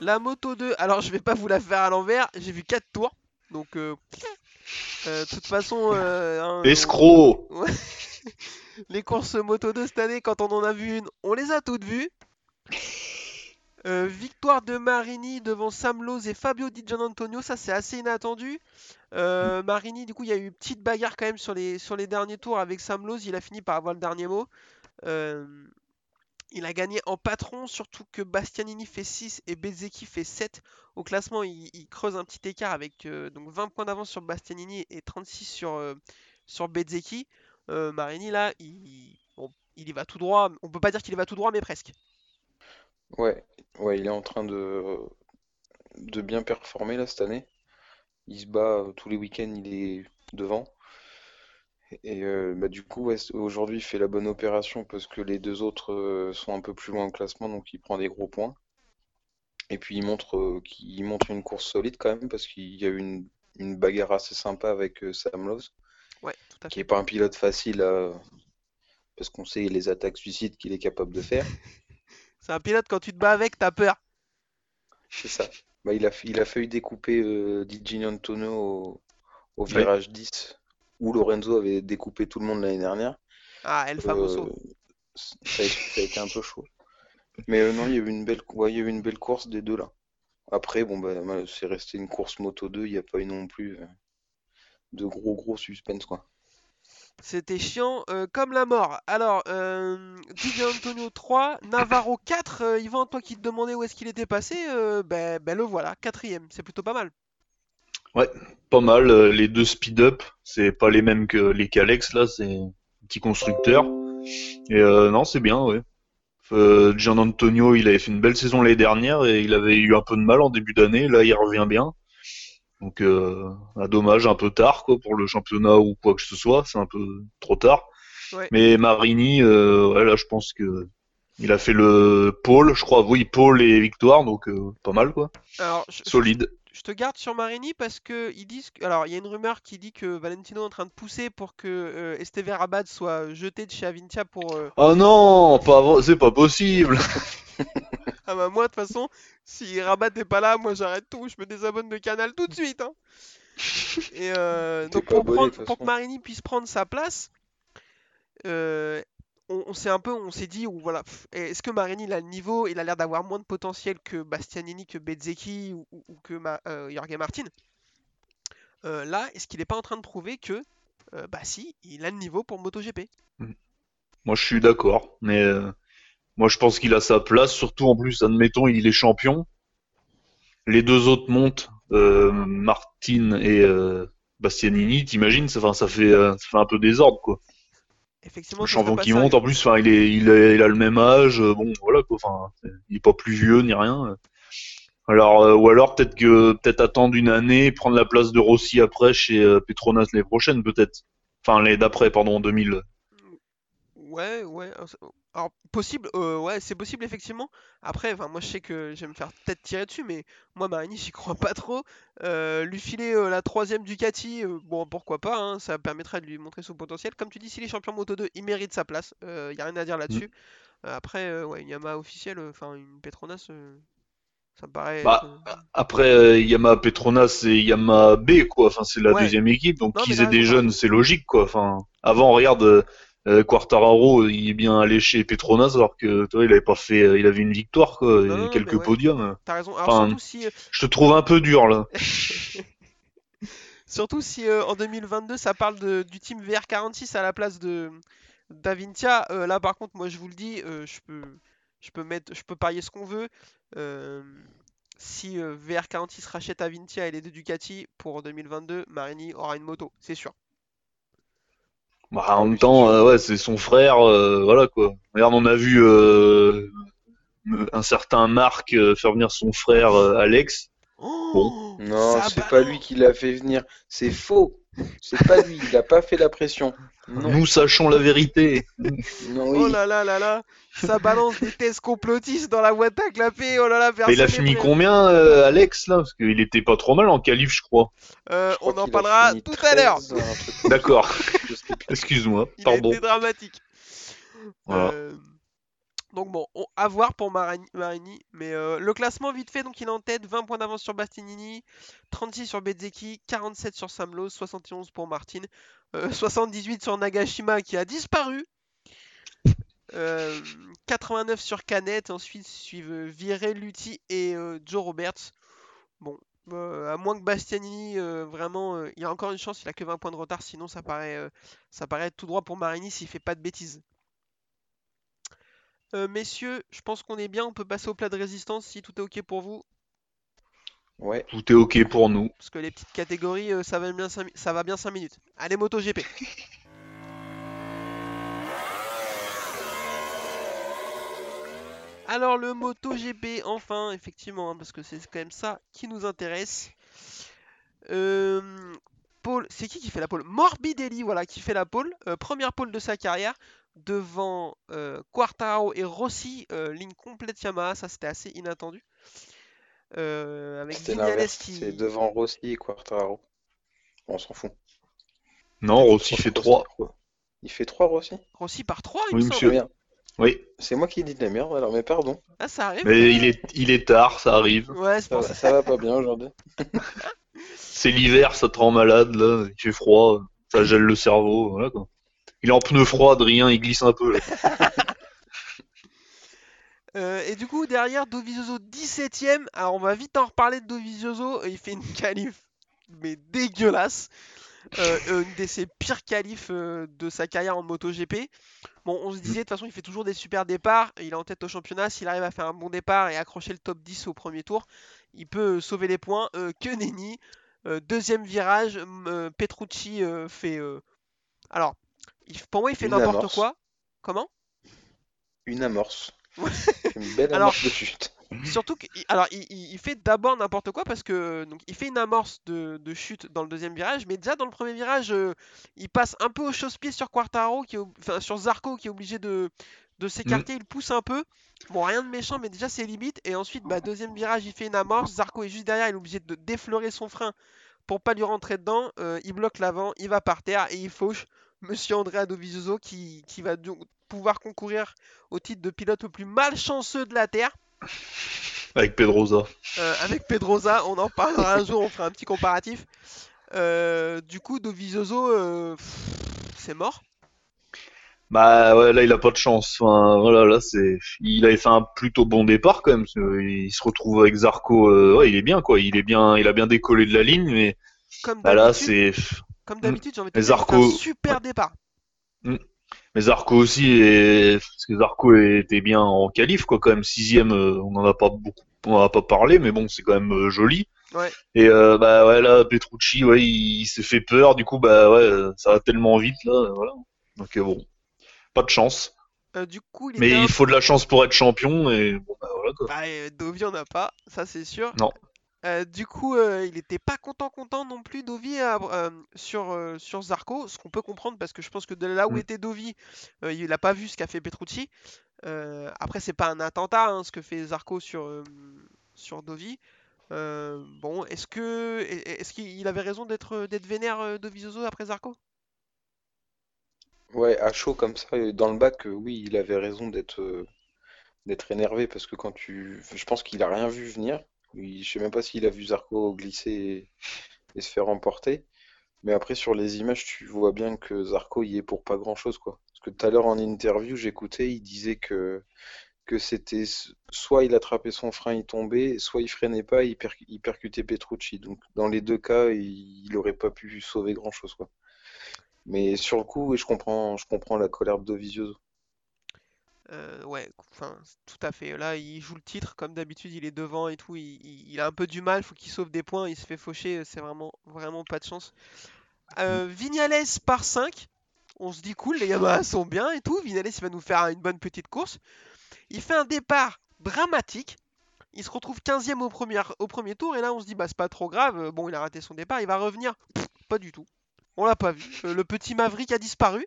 La moto 2, alors je vais pas vous la faire à l'envers, j'ai vu 4 tours. Donc, euh, euh, de toute façon, euh, hein, Escroc les courses moto 2 cette année, quand on en a vu une, on les a toutes vues. Euh, victoire de Marini devant Sam Lowe et Fabio Di Gianantonio, ça c'est assez inattendu. Euh, Marini, du coup, il y a eu une petite bagarre quand même sur les, derniers tours avec Sam Lowe, il a fini par avoir le dernier mot. Euh, il a gagné en patron, surtout que Bastianini fait 6 et Bezzecchi fait 7. Au classement, il, creuse un petit écart avec donc 20 points d'avance sur Bastianini et 36 sur, sur Marini, là, il y va tout droit. On peut pas dire qu'il y va tout droit, mais presque. Ouais, ouais, il est en train de, de bien performer là cette année. Il se bat euh, tous les week-ends, il est devant. Et euh, bah, du coup, ouais, aujourd'hui, il fait la bonne opération parce que les deux autres euh, sont un peu plus loin au classement, donc il prend des gros points. Et puis il montre qu'il montre une course solide quand même parce qu'il y a eu une, une bagarre assez sympa avec Sam Lowe, Ouais, tout à qui fait. est pas un pilote facile parce qu'on sait les attaques suicides qu'il est capable de faire. C'est un pilote, quand tu te bats avec, t'as peur. C'est ça. Bah, il a, il a failli découper euh, Di au, au Ouais. virage 10, où Lorenzo avait découpé tout le monde l'année dernière. Ah, El Famoso. Euh, ça a, ça a été un peu chaud. Mais euh, non, il y a eu une belle, ouais, il y a eu une belle course des deux là. Après, bon, bah, bah, c'est resté une course moto 2, il n'y a pas eu non plus euh, de gros gros suspense quoi. C'était chiant euh, comme la mort. Alors, euh, Antonio 3, Navarro 4. Euh, Yvan, toi qui te demandais où est-ce qu'il était passé, euh, ben, ben le voilà, quatrième. C'est plutôt pas mal. pas mal. Les deux speed-up, c'est pas les mêmes que les Calex, là, c'est petit constructeur. Et non, c'est bien, ouais. Gian Antonio, il avait fait une belle saison l'année dernière et il avait eu un peu de mal en début d'année. Là, il revient bien. Donc, euh, un dommage un peu tard, quoi, pour le championnat ou quoi que ce soit. C'est un peu trop tard. Ouais. Mais Marini, euh, ouais, là, je pense que il a fait le pôle, je crois. Oui, pôle et victoire, donc euh, pas mal, quoi. Alors, je, je- Solide. Je te garde sur Marini parce que ils disent que- alors il y a une rumeur qui dit que Valentino est en train de pousser pour que euh, Esteve Rabat soit jeté de chez Avintia pour euh, Oh non, pas c'est pas possible. ah bah moi de toute façon si Rabat n'est pas là moi j'arrête tout je me désabonne de Canal tout de suite hein. et euh, donc pour, prendre- que. Marini puisse prendre sa place euh, on, s'est un peu on s'est dit voilà est-ce que Marini a le niveau? Il a l'air d'avoir moins de potentiel que Bastianini que Bezzecchi ou, que Ma- euh, Jorge Martin Euh, là est-ce qu'il n'est pas en train de prouver que euh, bah si il a le niveau pour MotoGP? Moi, je suis d'accord, mais moi, je pense qu'il a sa place. Surtout, en plus, admettons, il est champion. Les deux autres montent, Martin et Bastianini. T'imagines, ça, ça fait, ça fait un peu désordre, quoi. Effectivement Le champion qui monte, en plus, enfin, il est, il a, il a le même âge. euh, Bon, voilà, quoi. Enfin, il est pas plus vieux ni rien. Alors, euh, ou alors peut-être que peut-être attendre une année, et prendre la place de Rossi après chez euh, Petronas l'année prochaine, peut-être. Enfin, l'année d'après, pardon, 2000. Ouais, ouais. Alors, possible, euh, ouais, c'est possible effectivement. Après, moi je sais que je vais me faire peut-être tirer dessus, mais moi Marini, j'y crois pas trop. Euh, lui filer euh, la troisième Ducati, euh, bon, pourquoi pas, hein, ça permettrait de lui montrer son potentiel. Comme tu dis, s'il est champion Moto 2, il mérite sa place. Il y a rien à dire là-dessus. Euh, après, ouais, une Yamaha officielle, enfin une Petronas, ça me paraît. Bah, Après, Yamaha Petronas et Yamaha B, quoi. Enfin, c'est la Ouais. deuxième équipe, donc qu'ils aient des jeunes, c'est logique, quoi. Enfin, avant, regarde, Quartararo, il est bien allé chez Petronas, alors que, tu vois, il avait pas fait, euh, il avait une victoire, quoi, et Non, non, non, quelques ouais. podiums. T'as raison. Alors, Enfin, surtout si, euh, Je te trouve un peu dur, là. Surtout si euh, en 2022 ça parle de, du team VR46 à la place de d'Avintia. euh, là par contre moi je vous le dis, euh, je peux je peux mettre je peux parier ce qu'on veut. Euh, si euh, VR46 rachète Avintia et les deux Ducati pour 2022, Marini aura une moto, c'est sûr. Bah, Ah en même temps, euh, ouais, c'est son frère, euh, voilà, quoi. Regarde, on a vu euh, un certain Marc euh, faire venir son frère euh, Alex. Oh, Non, ça c'est pas lui qui l'a fait venir. C'est faux. C'est pas lui. Il a pas fait la pression. Non, Nous sachons la vérité. non, Oh oui. là là là là, ça balance des thèses complotistes dans la boîte à clapper. Oh là là, Mais il a personne fini combien, euh, Alex, là? Parce qu'il était pas trop mal en je crois. Euh, Je crois on en parlera tout à l'heure. 13, un truc D'accord. Excuse-moi, Il pardon. a été dramatique. Voilà. Euh, donc bon, on- à voir pour Marini. Mais euh, le classement vite fait, donc il est en tête, 20 points d'avance sur Bastianini, 36 sur Bezzecchi, 47 sur Samlo, 71 pour Martin, euh, 78 sur Nagashima qui a disparu. euh, 89 sur Canet, ensuite suivent euh, Viré, Lutti et euh, Joe Roberts. Bon, euh, à moins que Bastianini, euh, vraiment, euh, il y a encore une chance, il a que 20 points de retard, sinon ça paraît, euh, ça paraît tout droit pour Marini s'il fait pas de bêtises. Euh, messieurs, je pense qu'on est bien, on peut passer au plat de résistance si tout est ok pour vous, Ouais. Tout est ok pour nous. parce que les petites catégories, euh, ça va bien 5, ça va bien 5 minutes. Allez, MotoGP. Alors le MotoGP, enfin, effectivement, hein, parce que c'est quand même ça qui nous intéresse. Euh, pole, c'est qui qui fait la pole? Morbidelli, voilà, qui fait la pole. Euh, première pole de sa carrière, devant euh, Quartararo et Rossi, euh, ligne complète Yamaha, ça c'était assez inattendu. Euh, avec Vignales qui... C'est devant Rossi et Quartararo. On s'en fout. Non, Rossi fait 3. quoi. Il fait 3 Rossi? Rossi par 3, il Oui, me monsieur. semble. Oui, C'est moi qui dis de la merde alors, mais pardon. Ah, ça arrive mais il est, il est tard, ça arrive. Ouais, c'est Ça pour va, ça. ça va pas bien aujourd'hui. C'est l'hiver, ça te rend malade, là. Il fait froid, ça gèle le cerveau, voilà quoi. Il est en pneu froid, Adrien, il glisse un peu. Là. Euh, et du coup, derrière, Dovizioso 17ème. Alors, on va vite en reparler de Dovizioso. Il fait une qualif, mais dégueulasse. Euh, euh, une de ses pires qualifs de sa carrière en MotoGP. Bon, on se disait, de toute façon, il fait toujours des super départs. Il est en tête au championnat. S'il arrive à faire un bon départ et accrocher le top 10 au premier tour, il peut sauver les points. Que nenni. Deuxième virage, Petrucci fait. Alors, il- pour moi, il fait n'importe quoi. Comment? Une amorce. Une belle Alors- amorce de chute. Surtout qu'il alors, il, fait d'abord n'importe quoi parce que donc, il fait une amorce de, de chute dans le deuxième virage, mais déjà dans le premier virage, euh, il passe un peu au chausse-pied sur Quartaro, qui est, enfin sur Zarco qui est obligé de, de s'écarter, il pousse un peu. Bon, rien de méchant, mais déjà c'est limite. Et ensuite, bah, deuxième virage, il fait une amorce. Zarco est juste derrière, il est obligé de défleurer son frein pour pas lui rentrer dedans. Euh, il bloque l'avant, il va par terre et il fauche Monsieur Andrea Dovizioso qui, qui va donc pouvoir concourir au titre de pilote le plus malchanceux de la Terre. Avec Pedrosa. Euh, avec Pedrosa, on en parlera un jour, on fera un petit comparatif. Euh, du coup, Dovizioso, euh, c'est mort. Bah ouais, là il a pas de chance. Enfin, voilà, là c'est, il avait fait un plutôt bon départ quand même. Il se retrouve avec Zarco, euh, ouais, il est bien quoi. Il est bien, il a bien décollé de la ligne, mais Comme bah, là c'est. Comme d'habitude, j'ai envie de te dire, Zarco- un super départ. Mais Zarco aussi, est... parce que Zarco était bien en qualif quoi, quand même sixième. euh, on en a pas beaucoup, on en a pas parlé, mais bon, c'est quand même euh, joli. Ouais. Et euh, bah ouais là, Petrucci, ouais, il, il s'est fait peur. Du coup, bah ouais, ça va tellement vite là, voilà. Donc bon, pas de chance. Euh, du coup, il Mais il faut de la chance pour être champion et bon bah voilà quoi. Bah, euh, Dovi en a pas, ça c'est sûr. Non. Euh, du coup, euh, il était pas content content non plus Dovi euh, sur, sur Zarco, ce qu'on peut comprendre parce que je pense que de là où Mm. était Dovi, il a pas vu ce qu'a fait Petrucci. Après, c'est pas un attentat hein, ce que fait Zarco sur, sur Dovi. Bon, est-ce que est- est-ce qu'il avait raison d'être d'être vénère Dovizioso après Zarco? Ouais, à chaud comme ça, dans le bac, oui, il avait raison d'être d'être énervé parce que quand tu. Je pense qu'il a rien vu venir. Il- Je sais même pas s'il a vu Zarco glisser et, se faire emporter. Mais après, sur les images, tu vois bien que Zarco y est pour pas grand-chose, quoi. Parce que tout à l'heure en interview, j'écoutais, il disait que, que c'était soit il attrapait son frein, il tombait, soit il freinait pas, il, il percutait Petrucci. Donc dans les deux cas, il, il aurait pas pu sauver grand-chose, quoi. Mais sur le coup, je comprends, je comprends la colère de Dovizioso. Euh, ouais, enfin, tout à fait. Là, il joue le titre, comme d'habitude, il est devant et tout. Il, il- il a un peu du mal, faut qu'il sauve des points. Il se fait faucher, c'est vraiment, vraiment pas de chance. Euh, Vignales par 5. On se dit cool, les Yamaha sont bien et tout. Vignales, il va nous faire une bonne petite course. Il fait un départ dramatique. Il se retrouve 15ème au premier, au premier tour. Et là, on se dit, bah, c'est pas trop grave. Bon, il a raté son départ, il va revenir. Pff, pas du tout. On l'a pas vu. Euh, le petit Maverick a disparu.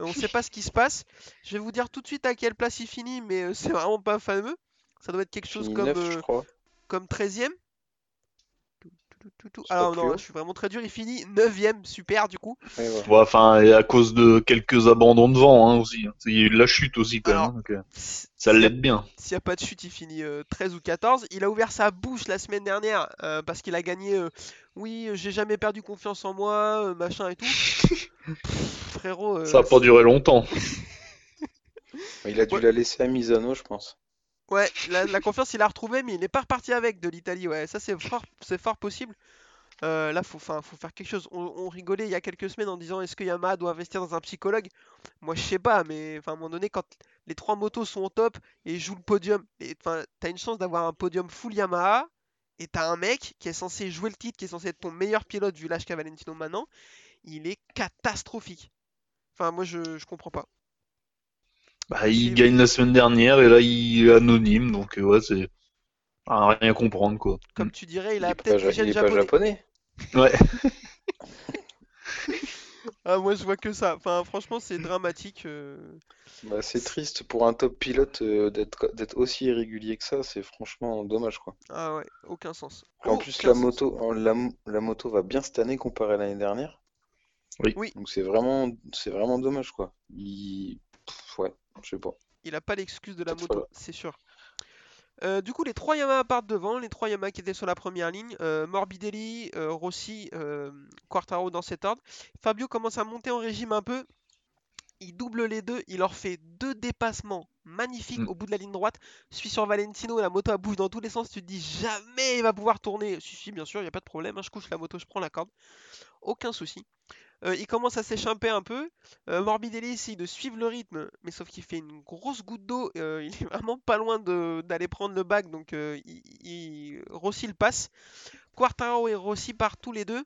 On ne sait pas ce qui se passe. Je vais vous dire tout de suite à quelle place il finit, mais euh, c'est vraiment pas fameux. Ça doit être quelque chose comme, 9, je euh, crois. comme 13ème. Tout, tout, tout, tout. C'est Alors pas non, je suis vraiment très dur. Il finit 9ème, super du coup. Ouais, ouais. Ouais, enfin, et à cause de quelques abandons de vent hein, aussi. Il y a eu de la chute aussi quand Alors, même. hein, donc, euh, ça l'aide bien. S'il n'y a pas de chute, il finit euh, 13 ou 14. Il a ouvert sa bouche la semaine dernière euh, parce qu'il a gagné. Oui, euh, j'ai jamais perdu confiance en moi, euh, machin et tout. Frérot, euh, Ça a pas duré longtemps. Il a dû Ouais. la laisser à Misano, je pense. Ouais, la, la confiance, il l'a retrouvé, mais il n'est pas reparti avec de l'Italie. Ouais, ça, c'est fort, c'est fort possible. Euh, là, faut, faut faire quelque chose. On, on rigolait il y a quelques semaines en disant est-ce que Yamaha doit investir dans un psychologue? Moi, je sais pas, mais à un moment donné, quand les trois motos sont au top et jouent le podium, t'as une chance d'avoir un podium full Yamaha et t'as un mec qui est censé jouer le titre, qui est censé être ton meilleur pilote vu l'âge qu'a Valentino maintenant. Il est catastrophique. Enfin, moi, je, je comprends pas. Bah, il gagne la semaine dernière et là il est anonyme, donc euh, ouais, c'est à rien comprendre quoi. Comme tu dirais, il a peut-être est pas japonais. japonais. Ouais. Ah, moi, je vois que ça. Enfin, franchement, c'est dramatique. euh. Bah, c'est triste pour un top pilote euh, d'être d'être aussi irrégulier que ça, c'est franchement dommage quoi. Ah ouais, aucun sens. En Aucun plus la sens. moto en- la, mo- la moto va bien cette année comparée à l'année dernière. Oui. Oui. Donc c'est vraiment c'est vraiment dommage quoi. Il pff, ouais, je sais pas. Il a pas l'excuse de la Peut-être moto, c'est sûr. Euh, du coup, les trois Yamaha partent devant, les trois Yamaha qui étaient sur la première ligne, euh, Morbidelli, euh, Rossi, Quartaro dans cet ordre. Fabio commence à monter en régime un peu. Il double les deux, il leur fait deux dépassements magnifiques Mm. au bout de la ligne droite. Suis sur Valentino, la moto elle bouge dans tous les sens. Tu te dis jamais il va pouvoir tourner. Si, si, bien sûr, il n'y a pas de problème. hein, je couche la moto, je prends la corde. Aucun souci. Euh, il commence à s'échapper un peu. Euh, Morbidelli essaye de suivre le rythme, mais sauf qu'il fait une grosse goutte d'eau. euh, il est vraiment pas loin d'aller prendre le bac, donc il, il- Rossi le passe. Quartaro et Rossi partent tous les deux.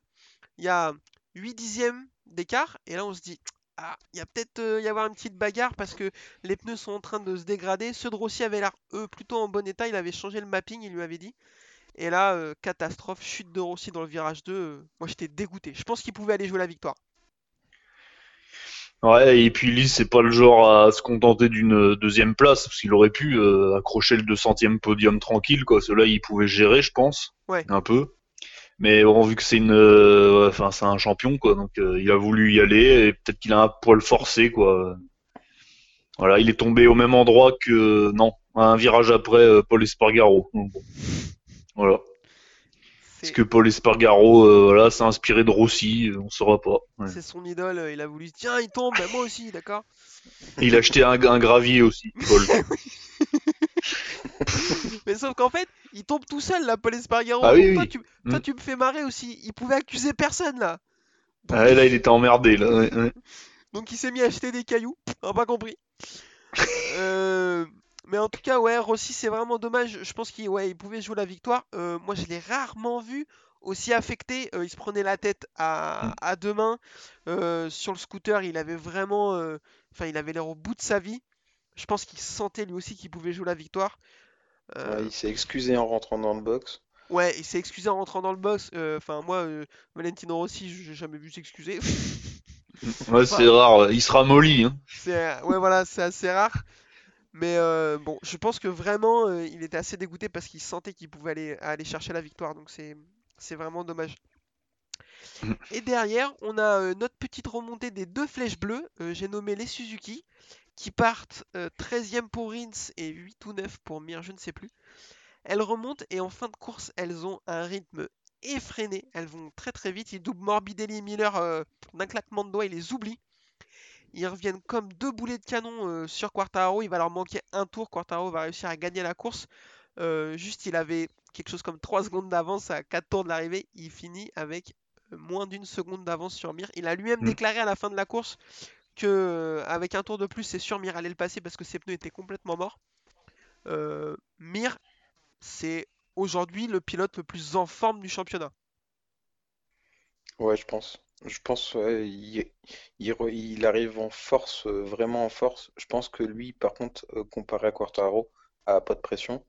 Il y a 8 dixièmes d'écart, et là on se dit, ah, il y a peut-être y avoir une petite bagarre parce que les pneus sont en train de se dégrader. Ceux de Rossi avaient l'air, eux, plutôt en bon état. Il avait changé le mapping, il lui avait dit. Et là, catastrophe, chute de Rossi dans le virage 2. euh, moi j'étais dégoûté. Je pense qu'il pouvait aller jouer la victoire. Ouais, et puis Lys, c'est pas le genre à se contenter d'une deuxième place, parce qu'il aurait pu euh, accrocher le 200e podium tranquille, quoi. Cela, il pouvait gérer, je pense, Ouais. un peu. Mais bon, vu que c'est une, euh, enfin, c'est un champion, quoi, donc euh, il a voulu y aller, et peut-être qu'il a un poil forcé, quoi. Voilà, il est tombé au même endroit que, non, un virage après euh, Paul Espargaro. Donc, bon. Voilà. Est-ce que Paul Espargaro, euh, voilà, s'est inspiré de Rossi euh, On saura pas. Ouais. c'est son idole, euh, il a voulu tiens, il tombe, bah, moi aussi, d'accord il a acheté un, un gravier aussi, Paul. Mais sauf qu'en fait, il tombe tout seul là, Paul Espargaro. Ah oui, toi, oui. tu, toi, Mm. tu me fais marrer aussi. Il pouvait accuser personne là. Donc, Ah, là, il était emmerdé, là. ouais, ouais. donc il s'est mis à acheter des cailloux. On a pas compris. Mais en tout cas, ouais, Rossi, c'est vraiment dommage. Je pense qu'il ouais, il pouvait jouer la victoire. Euh, moi, je l'ai rarement vu aussi affecté. Euh, il se prenait la tête à, Mm. à deux mains. Euh, sur le scooter, il avait vraiment. euh, Enfin, il avait l'air au bout de sa vie. Je pense qu'il sentait lui aussi qu'il pouvait jouer la victoire. Euh, Ouais, il s'est excusé en rentrant dans le box. Ouais, il s'est excusé en rentrant dans le box. euh, Enfin, moi, euh, Valentino Rossi, j'ai jamais vu s'excuser. Ouais, c'est rare. Il sera molli. Hein. C'est, ouais, voilà, c'est assez rare. Mais euh, bon, je pense que vraiment, euh, il était assez dégoûté parce qu'il sentait qu'il pouvait aller, chercher la victoire. Donc c'est, vraiment dommage. Mm. Et derrière, on a euh, notre petite remontée des deux flèches bleues. j'ai nommé les Suzuki, qui partent euh, 13e pour Rins et 8 ou 9 pour Mir, je ne sais plus. Elles remontent et en fin de course, elles ont un rythme effréné. Elles vont très très vite. Ils doublent Morbidelli Miller d'un claquement de doigts. Ils les oublient. Ils reviennent comme deux boulets de canon euh, sur Quartaro. Il va leur manquer un tour. Quartaro va réussir à gagner la course. Euh, juste, il avait quelque chose comme 3 secondes d'avance à 4 tours de l'arrivée. Il finit avec euh, moins d'une seconde d'avance sur Mir. Il a lui-même Mm. déclaré à la fin de la course que avec un tour de plus, c'est sûr Mir allait le passer parce que ses pneus étaient complètement morts. Euh, Mir, c'est aujourd'hui le pilote le plus en forme du championnat. Ouais, je pense. Je pense, ouais, il, il re- il arrive en force, euh, vraiment en force. Je pense que lui, par contre, euh, comparé à Quartaro, a pas de pression.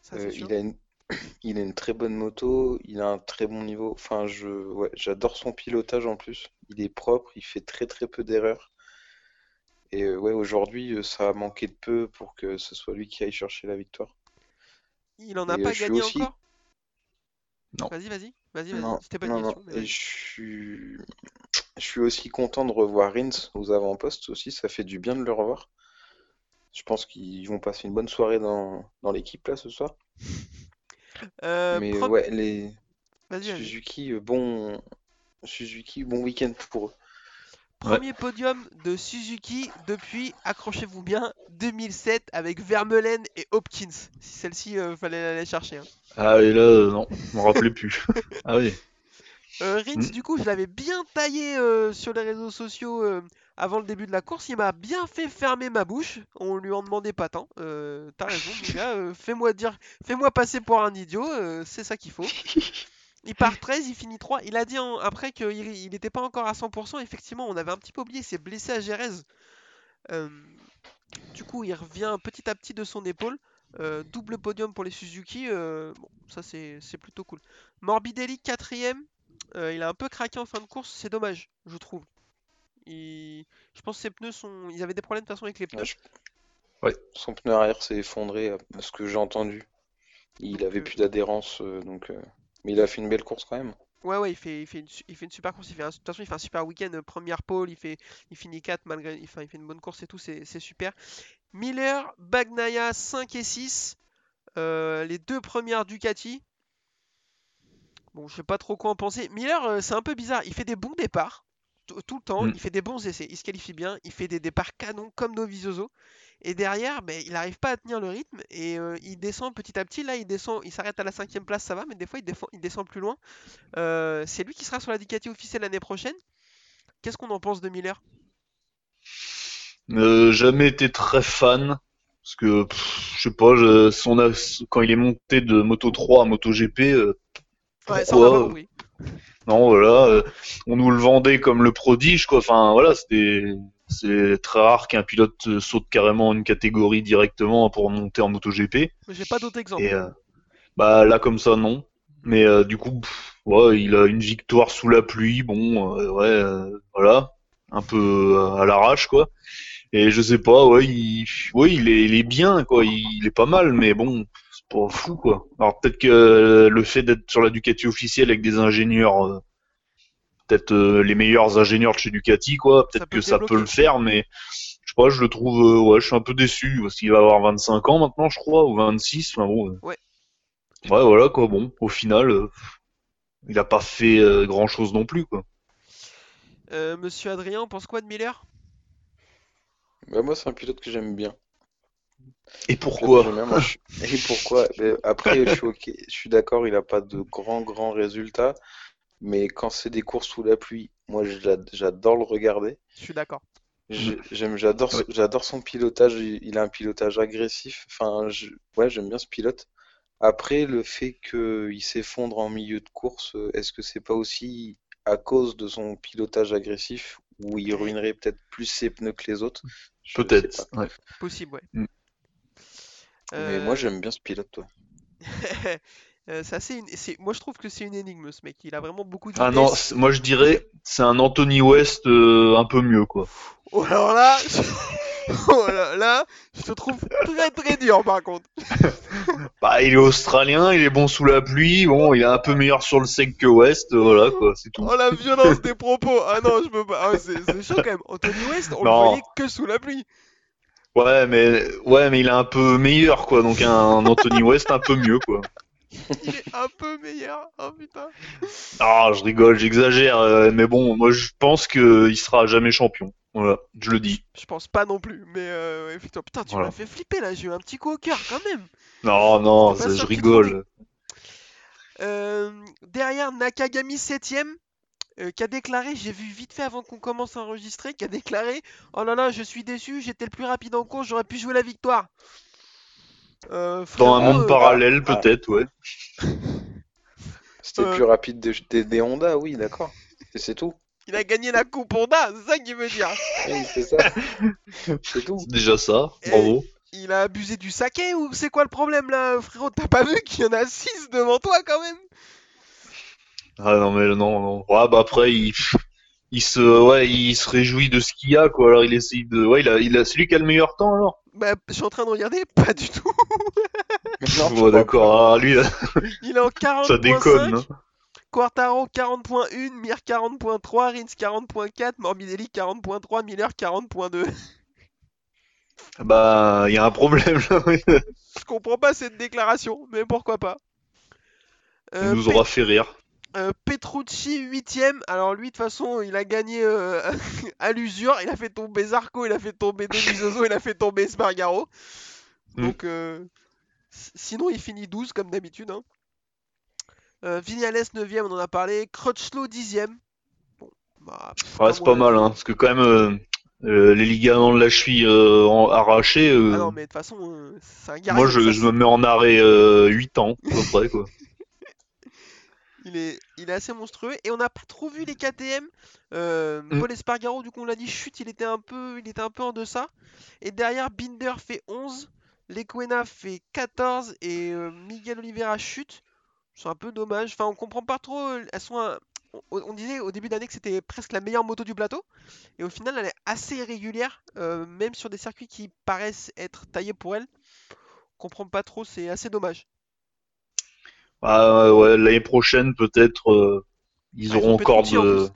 Ça, Euh, sûr. il a une, il a une très bonne moto, il a un très bon niveau. Enfin, je, ouais, j'adore son pilotage en plus. Il est propre, il fait très très peu d'erreurs. Et euh, ouais, aujourd'hui, euh, ça a manqué de peu pour que ce soit lui qui aille chercher la victoire. Il en a Et, euh, pas je suis gagné aussi- encore? Non. Vas-y, vas-y, vas-y, vas-y. Non, C'était pas une non, non. question, mais Et vas-y. je suis, je suis aussi content de revoir Rins aux avant-postes aussi. Ça fait du bien de le revoir. Je pense qu'ils vont passer une bonne soirée dans, dans l'équipe là ce soir. Euh, Mais ouais, les. Suzuki, euh, bon, Suzuki, bon week-end pour eux. Premier podium de Suzuki depuis, accrochez-vous bien, 2007 avec Vermeulen et Hopkins. Si celle-ci, euh, fallait l'aller chercher. hein. Ah, et là, euh, non, je me rappelais plus. ah oui. Euh, Rins, Mm. du coup, je l'avais bien taillé sur les réseaux sociaux avant le début de la course. Il m'a bien fait fermer ma bouche. On lui en demandait pas tant. Euh, T'as raison, mon gars. fais-moi dire, fais-moi passer pour un idiot. c'est ça qu'il faut. Il part 13, il finit 3. Il a dit en- après qu'il il n'était pas encore à 100%. Effectivement, on avait un petit peu oublié. Il s'est blessé à. Euh, du coup, il revient petit à petit de son épaule. Euh, double podium pour les Suzuki. euh, bon, ça, c'est plutôt cool. Morbidelli, quatrième. Euh, il a un peu craqué en fin de course. C'est dommage, je trouve. Il- Je pense que ses pneus sont. Ils avaient des problèmes de toute façon avec les pneus. Ouais. Son pneu arrière s'est effondré, à ce que j'ai entendu. Il Donc, avait plus d'adhérence, euh, donc. Mais il a fait une belle course quand même. Ouais, ouais, il fait, il fait, une, il fait une super course. Il fait un- de toute façon, il fait un super week-end. euh, Première pole, il, fait, il finit 4 malgré. Enfin, il fait une bonne course et tout. C'est c'est super. Miller, Bagnaia 5 et 6. euh, les deux premières Ducati. Bon, je sais pas trop quoi en penser. Miller, euh, c'est un peu bizarre. Il fait des bons départs. Tout le temps, Mm. il fait des bons essais, il se qualifie bien, il fait des départs canons comme Dovizioso. Et derrière, ben, il n'arrive pas à tenir le rythme et euh, il descend petit à petit. Là, il descend, il s'arrête à la cinquième place, ça va, mais des fois, il, défend- il descend plus loin. Euh, c'est lui qui sera sur la Ducati officielle l'année prochaine. Qu'est-ce qu'on en pense de Miller? Euh, jamais été très fan. Parce que, pff, je sais pas, je- son, as- quand il est monté de Moto 3 à Moto GP, euh, Ouais, ça on pas. Non, voilà, euh, on nous le vendait comme le prodige, quoi. Enfin, voilà, c'était, c'est très rare qu'un pilote euh, saute carrément une catégorie directement pour monter en MotoGP. J'ai pas d'autres exemples. Et euh, bah là, comme ça, non. Mais euh, du coup, pff, ouais, il a une victoire sous la pluie. Bon, euh, ouais, voilà. un peu à l'arrache quoi. Et je sais pas, ouais, il, ouais, il est, il est bien quoi, il, il est pas mal, mais bon, c'est pas fou quoi. Alors peut-être que le fait d'être sur la Ducati officielle avec des ingénieurs, peut-être euh, les meilleurs ingénieurs de chez Ducati quoi, peut-être peut que ça peut le faire, mais je sais pas, je le trouve, euh, ouais, je suis un peu déçu parce qu'il va avoir 25 ans maintenant, je crois, ou 26, enfin bon. euh. Ouais. Ouais, voilà quoi, bon, au final, euh, il a pas fait grand chose non plus quoi. Euh, Monsieur Adrien, on pense quoi de Miller? Bah, moi, c'est un pilote que j'aime bien. Et pourquoi? Et pourquoi? Après, je suis ok, je suis d'accord, il a pas de grands grands résultats, mais quand c'est des courses sous la pluie, moi, j'a- j'adore le regarder. Je suis d'accord. J'ai- J'aime, j'adore, j'adore son pilotage. Il, a un pilotage agressif. Enfin, je- ouais, j'aime bien ce pilote. Après, le fait qu'il s'effondre en milieu de course, est-ce que c'est pas aussi à cause de son pilotage agressif où il ruinerait peut-être plus ses pneus que les autres? Peut-être, ouais. Possible, ouais. Mm. Mais moi, Euh, j'aime bien ce pilote, toi. euh, c'est assez une- Moi, je trouve que c'est une énigme, ce mec. Il a vraiment beaucoup de Ah non, moi je dirais c'est un Anthony West euh, un peu mieux quoi. Oh, alors là, oh là, là, je te trouve très très dur, par contre. Bah il est australien, il est bon sous la pluie, bon il est un peu meilleur sur le sec que West, euh, voilà quoi, c'est tout. Oh la violence des propos. Ah non, je peux pas. Ah, c'est chaud quand même. Anthony West, on le Non. voyait que sous la pluie. Ouais mais ouais mais il est un peu meilleur quoi, donc un Anthony West un peu mieux quoi. Il est un peu meilleur. Oh putain. Ah je rigole, j'exagère, euh, mais bon moi je pense que il sera jamais champion. Voilà, je le dis. Je pense pas non plus, mais euh, ouais. Putain, tu Voilà. m'as fait flipper là. J'ai eu un petit coup au cœur quand même. Non non, J'étais pas ça, sûr je qu'il rigole. Euh, derrière Nakagami 7ème, euh, qui a déclaré, j'ai vu vite fait avant qu'on commence à enregistrer, qui a déclaré Oh là là, je suis déçu, j'étais le plus rapide en course, j'aurais pu jouer la victoire. Euh, Dans un monde euh, parallèle ah. peut-être, ouais. C'était Euh. plus rapide des, des, des Honda, oui, d'accord. Et c'est tout. il a gagné la coupe Honda, c'est ça qu'il veut dire. Oui, c'est ça. C'est tout. C'est déjà ça, Et- bravo. Il a abusé du saké ou c'est quoi le problème là, frérot? T'as pas vu qu'il y en a 6 devant toi quand même? Ah non mais non non. Ouais bah après il il se ouais il se réjouit de ce qu'il y a quoi. Alors il essaye de ouais il a il a c'est lui qui a le meilleur temps alors. Bah, je suis en train de regarder, pas du tout. Non, crois d'accord. Ah, lui là, Il est en 40.5. ça déconne. hein. Quartaro 40.1, Mir 40.3, Rins 40.4, Morbidelli 40.3, Miller 40.2. Bah il y a un problème là. oui. Je comprends pas cette déclaration, mais pourquoi pas. Il Euh, nous Pe- aura fait rire. Euh, Petrucci 8ème. Alors lui de toute façon il a gagné euh, à l'usure. Il a fait tomber Zarco, il a fait tomber Donizoso, il a fait tomber Spargaro. Mm. Donc euh, sinon il finit 12 comme d'habitude. Hein. Vignales 9ème, on en a parlé. Crutchlow 10ème. Bon, bah, Ouais c'est pas mal avis- hein parce que quand même les ligaments de la cheville arrachés. Ah non mais de toute façon c'est un gars. moi je, je me mets en arrêt euh, 8 ans à peu près quoi. Il est, il est assez monstrueux et on n'a pas trop vu les KTM. Euh, Mm. Paul Espargaro, du coup, on l'a dit, chute, il était un peu, il était un peu en deçà. Et derrière, Binder fait 11, Lequena fait 14 et euh, Miguel Oliveira chute. C'est un peu dommage. Enfin, on comprend pas trop. euh, Elles sont un- on, on disait au début d'année que c'était presque la meilleure moto du plateau. Et au final, elle est assez irrégulière, euh, même sur des circuits qui paraissent être taillés pour elle. On comprend pas trop, c'est assez dommage. Ah ouais l'année prochaine peut-être euh, ils Ah, ils auront ont encore de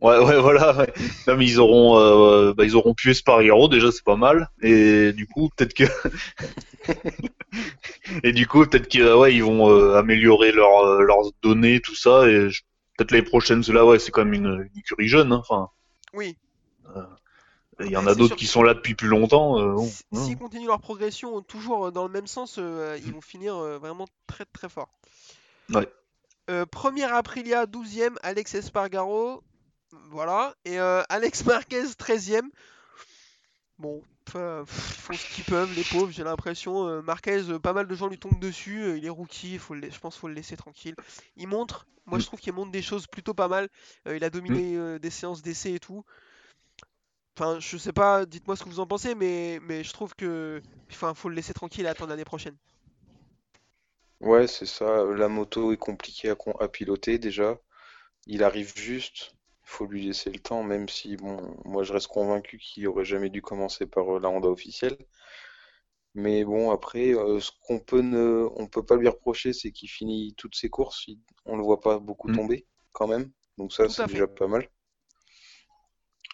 Ouais, ouais, voilà. Ouais. Non, mais ils auront, euh, bah, ils auront pu Espargaro déjà, c'est pas mal. Et du coup, peut-être que, et du coup, peut-être que, ouais, ils vont euh, améliorer leurs euh, leurs données, tout ça. Et je- peut-être l'année prochaine, cela, ouais, c'est quand même une, une écurie jeune. hein. Oui, il y en Ouais, a d'autres qui sont là depuis plus longtemps. euh, bon, Si- hein. S'ils continuent leur progression toujours euh, dans le même sens, euh, ils vont finir euh, vraiment très très fort. Ouais. Euh, première Aprilia, 12ème, Alex Espargaro. Voilà. Et euh, Alex Marquez, 13ème. Bon, font ce qu'ils peuvent, les pauvres, j'ai l'impression. Euh, Marquez, euh, pas mal de gens lui tombent dessus. euh, il est rookie, faut le je pense qu'il faut le laisser tranquille. Il montre, moi je Mm. trouve qu'il montre des choses plutôt pas mal. Euh, il a dominé euh, des séances d'essai et tout. Enfin, je sais pas, dites-moi ce que vous en pensez, mais, mais je trouve que enfin, faut le laisser tranquille et attendre l'année prochaine. Ouais, c'est ça. La moto est compliquée à, piloter déjà. Il arrive juste. Il faut lui laisser le temps, même si, bon, moi je reste convaincu qu'il aurait jamais dû commencer par euh, la Honda officielle. Mais bon, après, euh, ce qu'on peut ne, on peut pas lui reprocher, c'est qu'il finit toutes ses courses. il- on le voit pas beaucoup Mm. tomber, quand même. Donc ça, c'est déjà pas mal.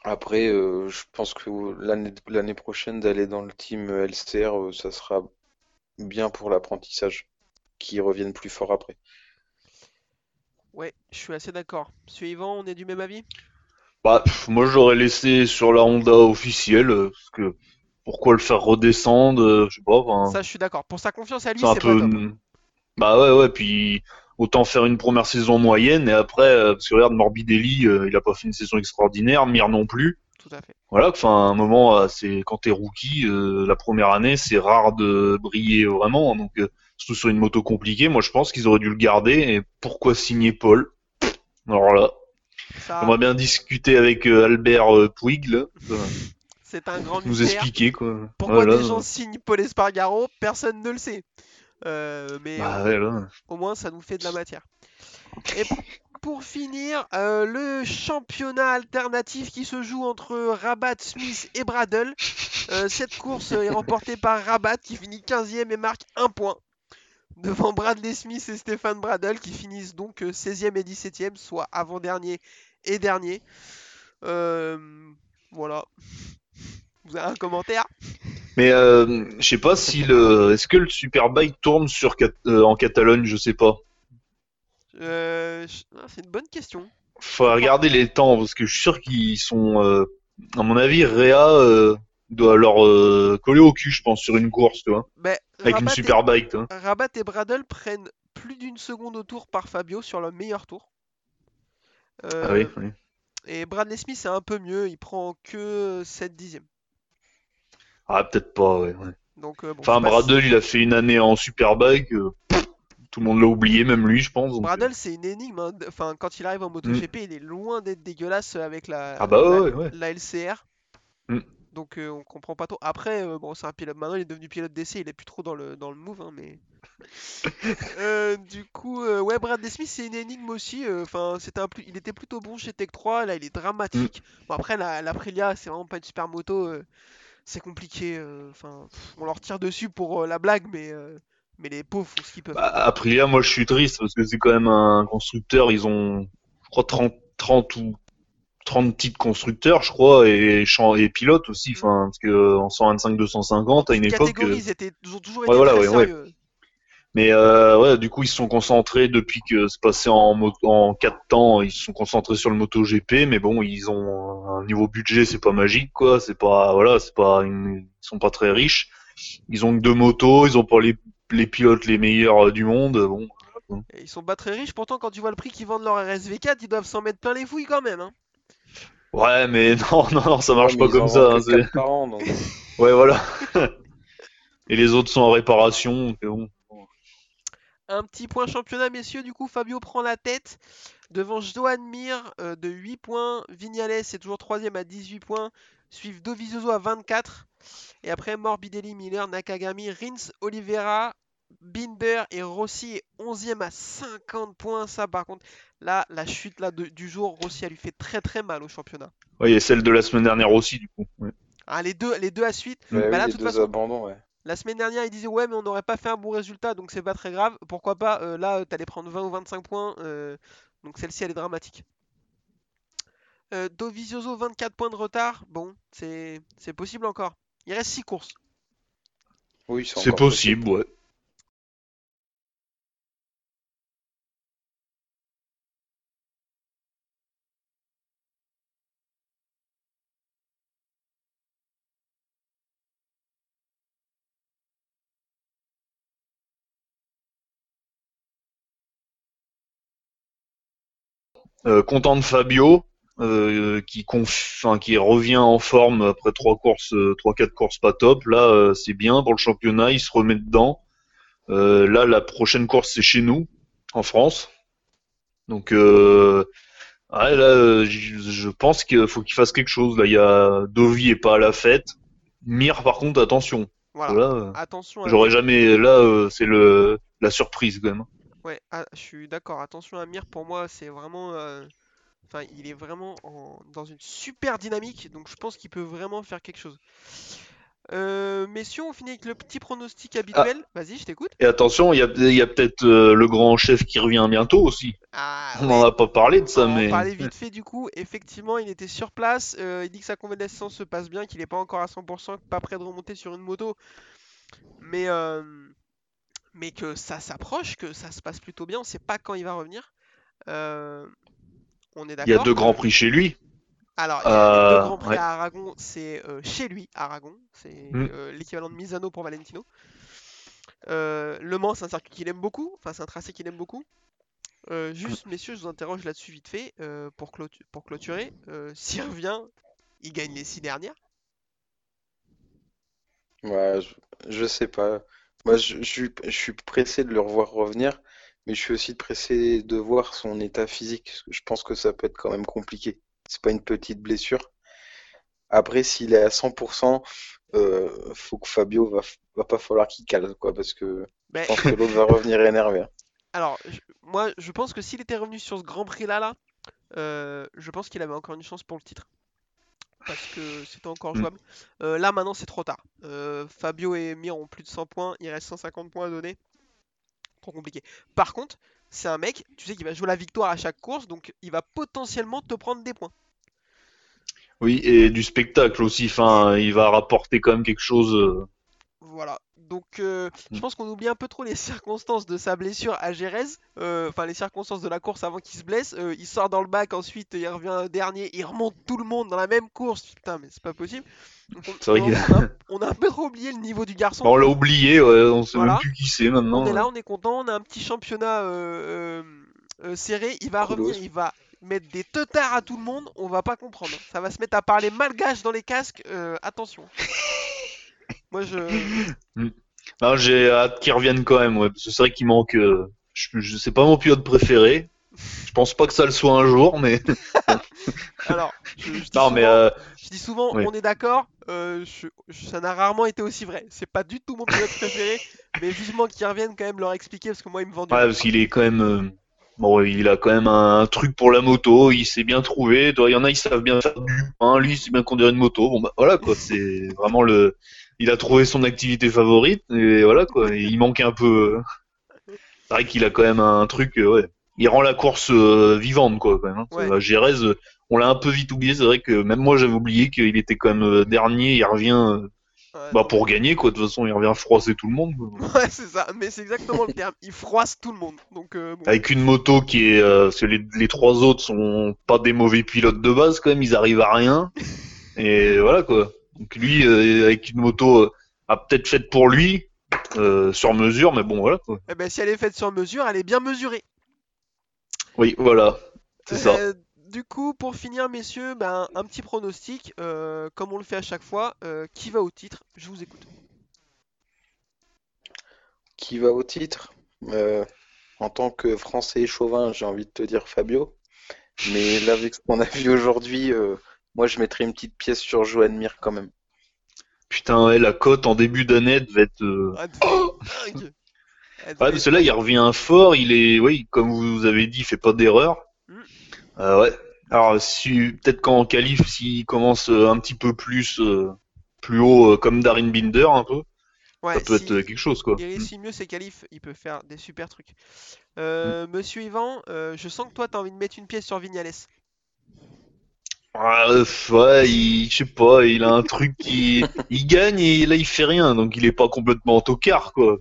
Après, euh, je pense que l'année prochaine d'aller dans le team LCR, euh, ça sera bien pour l'apprentissage, qu'il revienne plus fort après. Ouais, je suis assez d'accord. Suivant, on est du même avis? Bah, pff, moi j'aurais laissé sur la Honda officielle, euh, parce que pourquoi le faire redescendre, euh, je sais pas, Ça, je suis d'accord. Pour sa confiance à lui, c'est un peu... pas top. Bah ouais, ouais, puis autant faire une première saison moyenne, et après, euh, parce que regarde, Morbidelli, euh, il a pas fait une saison extraordinaire, Mir non plus. Tout à fait. Voilà, enfin, un moment, euh, c'est quand t'es rookie, euh, la première année, c'est rare de briller vraiment, donc surtout sur une moto compliquée, moi je pense qu'ils auraient dû le garder, et pourquoi signer Paul? Alors là, Ça, j'aimerais bien discuter avec Albert Puig, là, c'est un grand nous mystère. expliquer, quoi. Pourquoi Voilà. des gens signent Paul Espargaro, personne ne le sait. Euh, mais Bah ouais, au moins ça nous fait de la matière. Et pour finir, euh, le championnat alternatif qui se joue entre Rabat, Smith et Bradle. Euh, cette course est remportée par Rabat qui finit 15e et marque un point. Devant Bradley Smith et Stéphane Bradle qui finissent donc euh, 16e et 17e, soit avant-dernier et dernier. Euh, voilà. Vous avez un commentaire? Mais euh, je sais pas si le, est-ce que le Superbike tourne sur Cat- euh, en Catalogne, je sais pas. Euh, je- ah, C'est une bonne question. Faut regarder les temps parce que je suis sûr qu'ils sont, euh, à mon avis, Réa euh, doit leur euh, coller au cul, je pense, sur une course, tu vois, Mais avec une Rabat et- Superbike, tu vois. Rabat et Bradle prennent plus d'une seconde au tour par Fabio sur le meilleur tour. Euh, Ah oui, oui. Et Bradley Smith c'est un peu mieux, il prend que 7 dixièmes. Ah peut-être pas, ouais. ouais. Donc, euh, bon, Enfin, Bradle, il a fait une année en Superbike, euh, tout le monde l'a oublié, même lui, je pense. donc, euh, Bradle c'est une énigme. hein. Enfin, quand il arrive en MotoGP, il est loin d'être dégueulasse avec la, Ah bah la, ouais, ouais. la LCR. Mm. Donc euh, on comprend pas trop. Après, euh, bon, c'est un pilote. Maintenant, il est devenu pilote d'essai. Il est plus trop dans le dans le move, hein, mais. Du coup, ouais, Bradley Smith, c'est une énigme aussi. Enfin, c'était un plus, il était plutôt bon chez Tech 3. Là, il est dramatique. Mm. Bon, après, la, la Aprilia, c'est vraiment pas une super moto. C'est compliqué. euh, Enfin, on leur tire dessus pour euh, la blague, mais euh, mais les pauvres font ce qu'ils peuvent. Bah, Aprilia, moi, je suis triste parce que c'est quand même un constructeur. Ils ont, je crois, 30, 30 ou 30 titres constructeurs, je crois, et, et pilotes aussi. Enfin, parce que en 125, 250, à une époque. ils, étaient, ils ont toujours été très ouais, ouais. sérieux. Mais euh, ouais, du coup, ils se sont concentrés depuis que c'est passé en, en 4 temps. Ils se sont concentrés sur le MotoGP, mais bon, ils ont un niveau budget, c'est pas magique, quoi. C'est pas, voilà, c'est pas, une- ils sont pas très riches. Ils ont que deux motos, ils ont pas les, les pilotes les meilleurs euh, du monde. Bon, Et ils sont pas très riches, pourtant quand tu vois le prix qu'ils vendent leur RSV4, ils doivent s'en mettre plein les fouilles quand même. Hein. ouais, mais non, non, non, ça marche Ouais, pas comme ça. hein, que c'est- quatre par an, donc. Ouais, voilà. Et les autres sont en réparation. donc, bon. Un petit point championnat, messieurs, du coup Fabio prend la tête devant Johan Mir euh, de 8 points, Vignales est toujours 3 à 18 points, suivent Dovizioso à 24, et après Morbidelli, Miller, Nakagami, Rins, Oliveira, Binder et Rossi est 11e à 50 points. Ça, par contre, là, la chute là, de- du jour, Rossi, elle lui fait très très mal au championnat. Ouais, et celle de la semaine dernière aussi, du coup. Ouais. Ah, les, deux, les deux à suite, Ouais, Bah oui, là, les toute deux façon, abandons, ouais. La semaine dernière, il disait ouais, mais on n'aurait pas fait un bon résultat, donc c'est pas très grave. Pourquoi pas euh, Là, t'allais prendre 20 ou 25 points, euh, donc celle-ci, elle est dramatique. Euh, Dovizioso, 24 points de retard. Bon, c'est c'est possible encore. Il reste 6 courses. Oui, C'est encore possible, ouais. Content de Fabio, euh, qui, conf... enfin, qui revient en forme après trois courses, euh, trois quatre courses pas top. Là, euh, c'est bien pour le championnat, il se remet dedans. Euh, là, la prochaine course c'est chez nous, en France. Donc, euh, ouais, là, euh, je pense qu'il faut qu'il fasse quelque chose. Là, il y a Dovi est pas à la fête. Mir, par contre, attention. Voilà. Là, euh, Attention j'aurais jamais. Là, euh, c'est le la surprise quand même. Ouais, ah, je suis d'accord. Attention à Mir, pour moi, c'est vraiment. euh, Enfin, il est vraiment en- dans une super dynamique, donc je pense qu'il peut vraiment faire quelque chose. Euh, messieurs, on finit avec le petit pronostic habituel. Vas-y, je t'écoute. Et attention, il y a, il y a peut-être euh, le grand chef qui revient bientôt aussi. Ah, On ouais. n'en a pas parlé de ça, On en mais parler vite fait du coup. Effectivement, il était sur place. euh, il dit que sa convalescence se passe bien, qu'il n'est pas encore à 100%, que pas prêt de remonter sur une moto. Mais, euh, mais que ça s'approche, que ça se passe plutôt bien. On sait pas quand il va revenir. Euh, on est il y a deux grands prix chez lui. Alors, il y a les deux Euh, grands prix ouais. à Aragon, c'est euh, chez lui, Aragon. C'est Mm. euh, l'équivalent de Misano pour Valentino. Euh, le Mans, c'est un circuit qu'il aime beaucoup. Enfin, c'est un tracé qu'il aime beaucoup. Euh, juste, messieurs, je vous interroge là-dessus vite fait euh, pour, clôtu- pour clôturer. Euh, S'il revient, il gagne les six dernières. Ouais, je, je sais pas. Moi, je, je suis, je suis pressé de le revoir revenir, mais je suis aussi pressé de voir son état physique. parce que Je pense que ça peut être quand même compliqué. C'est pas une petite blessure. Après, s'il est à 100%, euh, faut que Fabio va, va pas falloir qu'il cale, quoi, parce que Mais je pense que l'autre va revenir énervé. hein. alors, je- moi, je pense que s'il était revenu sur ce Grand Prix là, là, euh, je pense qu'il avait encore une chance pour le titre. Parce que c'était encore Mm. jouable. Euh, là, maintenant, c'est trop tard. Euh, Fabio et Mir ont plus de 100 points. Il reste 150 points à donner. Trop compliqué. Par contre, c'est un mec, tu sais, qu'il va jouer la victoire à chaque course. Donc, il va potentiellement te prendre des points. Oui, et du spectacle aussi. Enfin, il va rapporter quand même quelque chose. euh, Voilà. Donc, euh, je Mm. pense qu'on oublie un peu trop les circonstances de sa blessure à Jerez. Euh, Enfin, les circonstances de la course avant qu'il se blesse. Euh, il sort dans le bac, ensuite il revient dernier, il remonte tout le monde dans la même course. Putain, mais c'est pas possible. Donc, on, a, on a un peu trop oublié le niveau du garçon. On l'a oublié, ouais, on sait Voilà. même plus qui c'est maintenant. On est là, on est content, on a un petit championnat serré. Il va revenir, il va mettre des teutards à tout le monde. On va pas comprendre. Ça va se mettre à parler malgache dans les casques. euh, attention. Moi, je. Non, j'ai hâte qu'il revienne quand même, ouais, parce que c'est vrai qu'il manque. euh, je, je sais pas mon pilote préféré. Je pense pas que ça le soit un jour, mais Alors, je, je dis non, souvent, mais euh, je dis souvent, oui. on est d'accord. euh, je- je- ça n'a rarement été aussi vrai. C'est pas du tout mon pilote préféré, mais vivement qu'ils reviennent quand même leur expliquer parce que moi, il me vend du ouais, rêve, parce qu'il est quand même. euh, Bon, il a quand même un, un truc pour la moto, il s'est bien trouvé. Il y en a, ils savent bien faire du pain, lui, il sait bien conduire une moto. Bon, bah voilà, quoi, c'est vraiment le. Il a trouvé son activité favorite, et voilà, quoi. Il manque un peu. euh, C'est vrai qu'il a quand même un truc, euh, ouais. Il rend la course euh, vivante, quoi, quand même. Hein. Ouais. Euh, on l'a un peu vite oublié, c'est vrai que même moi j'avais oublié qu'il était quand même dernier, il revient Ouais, bah, pour gagner, quoi. De toute façon, il revient froisser tout le monde. quoi. Ouais, c'est ça, mais c'est exactement le terme. Il froisse tout le monde. Donc, euh, bon. Avec une moto qui est, euh, parce que les, les trois autres sont pas des mauvais pilotes de base quand même, ils arrivent à rien. Et voilà quoi. Donc lui, euh, avec une moto euh, a peut-être faite pour lui, euh, sur mesure, mais bon voilà quoi. Eh ben, si elle est faite sur mesure, elle est bien mesurée. Oui, voilà, c'est ça. Euh, du coup, pour finir, messieurs, ben, un petit pronostic, euh, comme on le fait à chaque fois. euh, qui va au titre? Je vous écoute. Qui va au titre? Euh, en tant que Français chauvin, j'ai envie de te dire Fabio. Mais là, avec ce qu'on a vu aujourd'hui, euh, moi je mettrais une petite pièce sur Joan Mir quand même. Putain, ouais, la cote en début d'année devait être. euh, Ah, Ouais, devait parce que là, il revient fort. Il est, oui, comme vous avez dit, il fait pas d'erreur. Mm. Euh, ouais. Alors, si peut-être qu'en qualif, s'il commence euh, un petit peu plus, euh, plus haut, euh, comme Darin Binder, un peu, Ouais, ça peut si être quelque chose, quoi. il réussit mieux ses qualifs, il peut faire des super trucs. Euh, Monsieur Yvan, euh, je sens que toi, t'as envie de mettre une pièce sur Vignales. Ah, euh, ouais, il, je sais pas, il a un truc qui, il gagne et là il fait rien, donc il est pas complètement en tocard, quoi.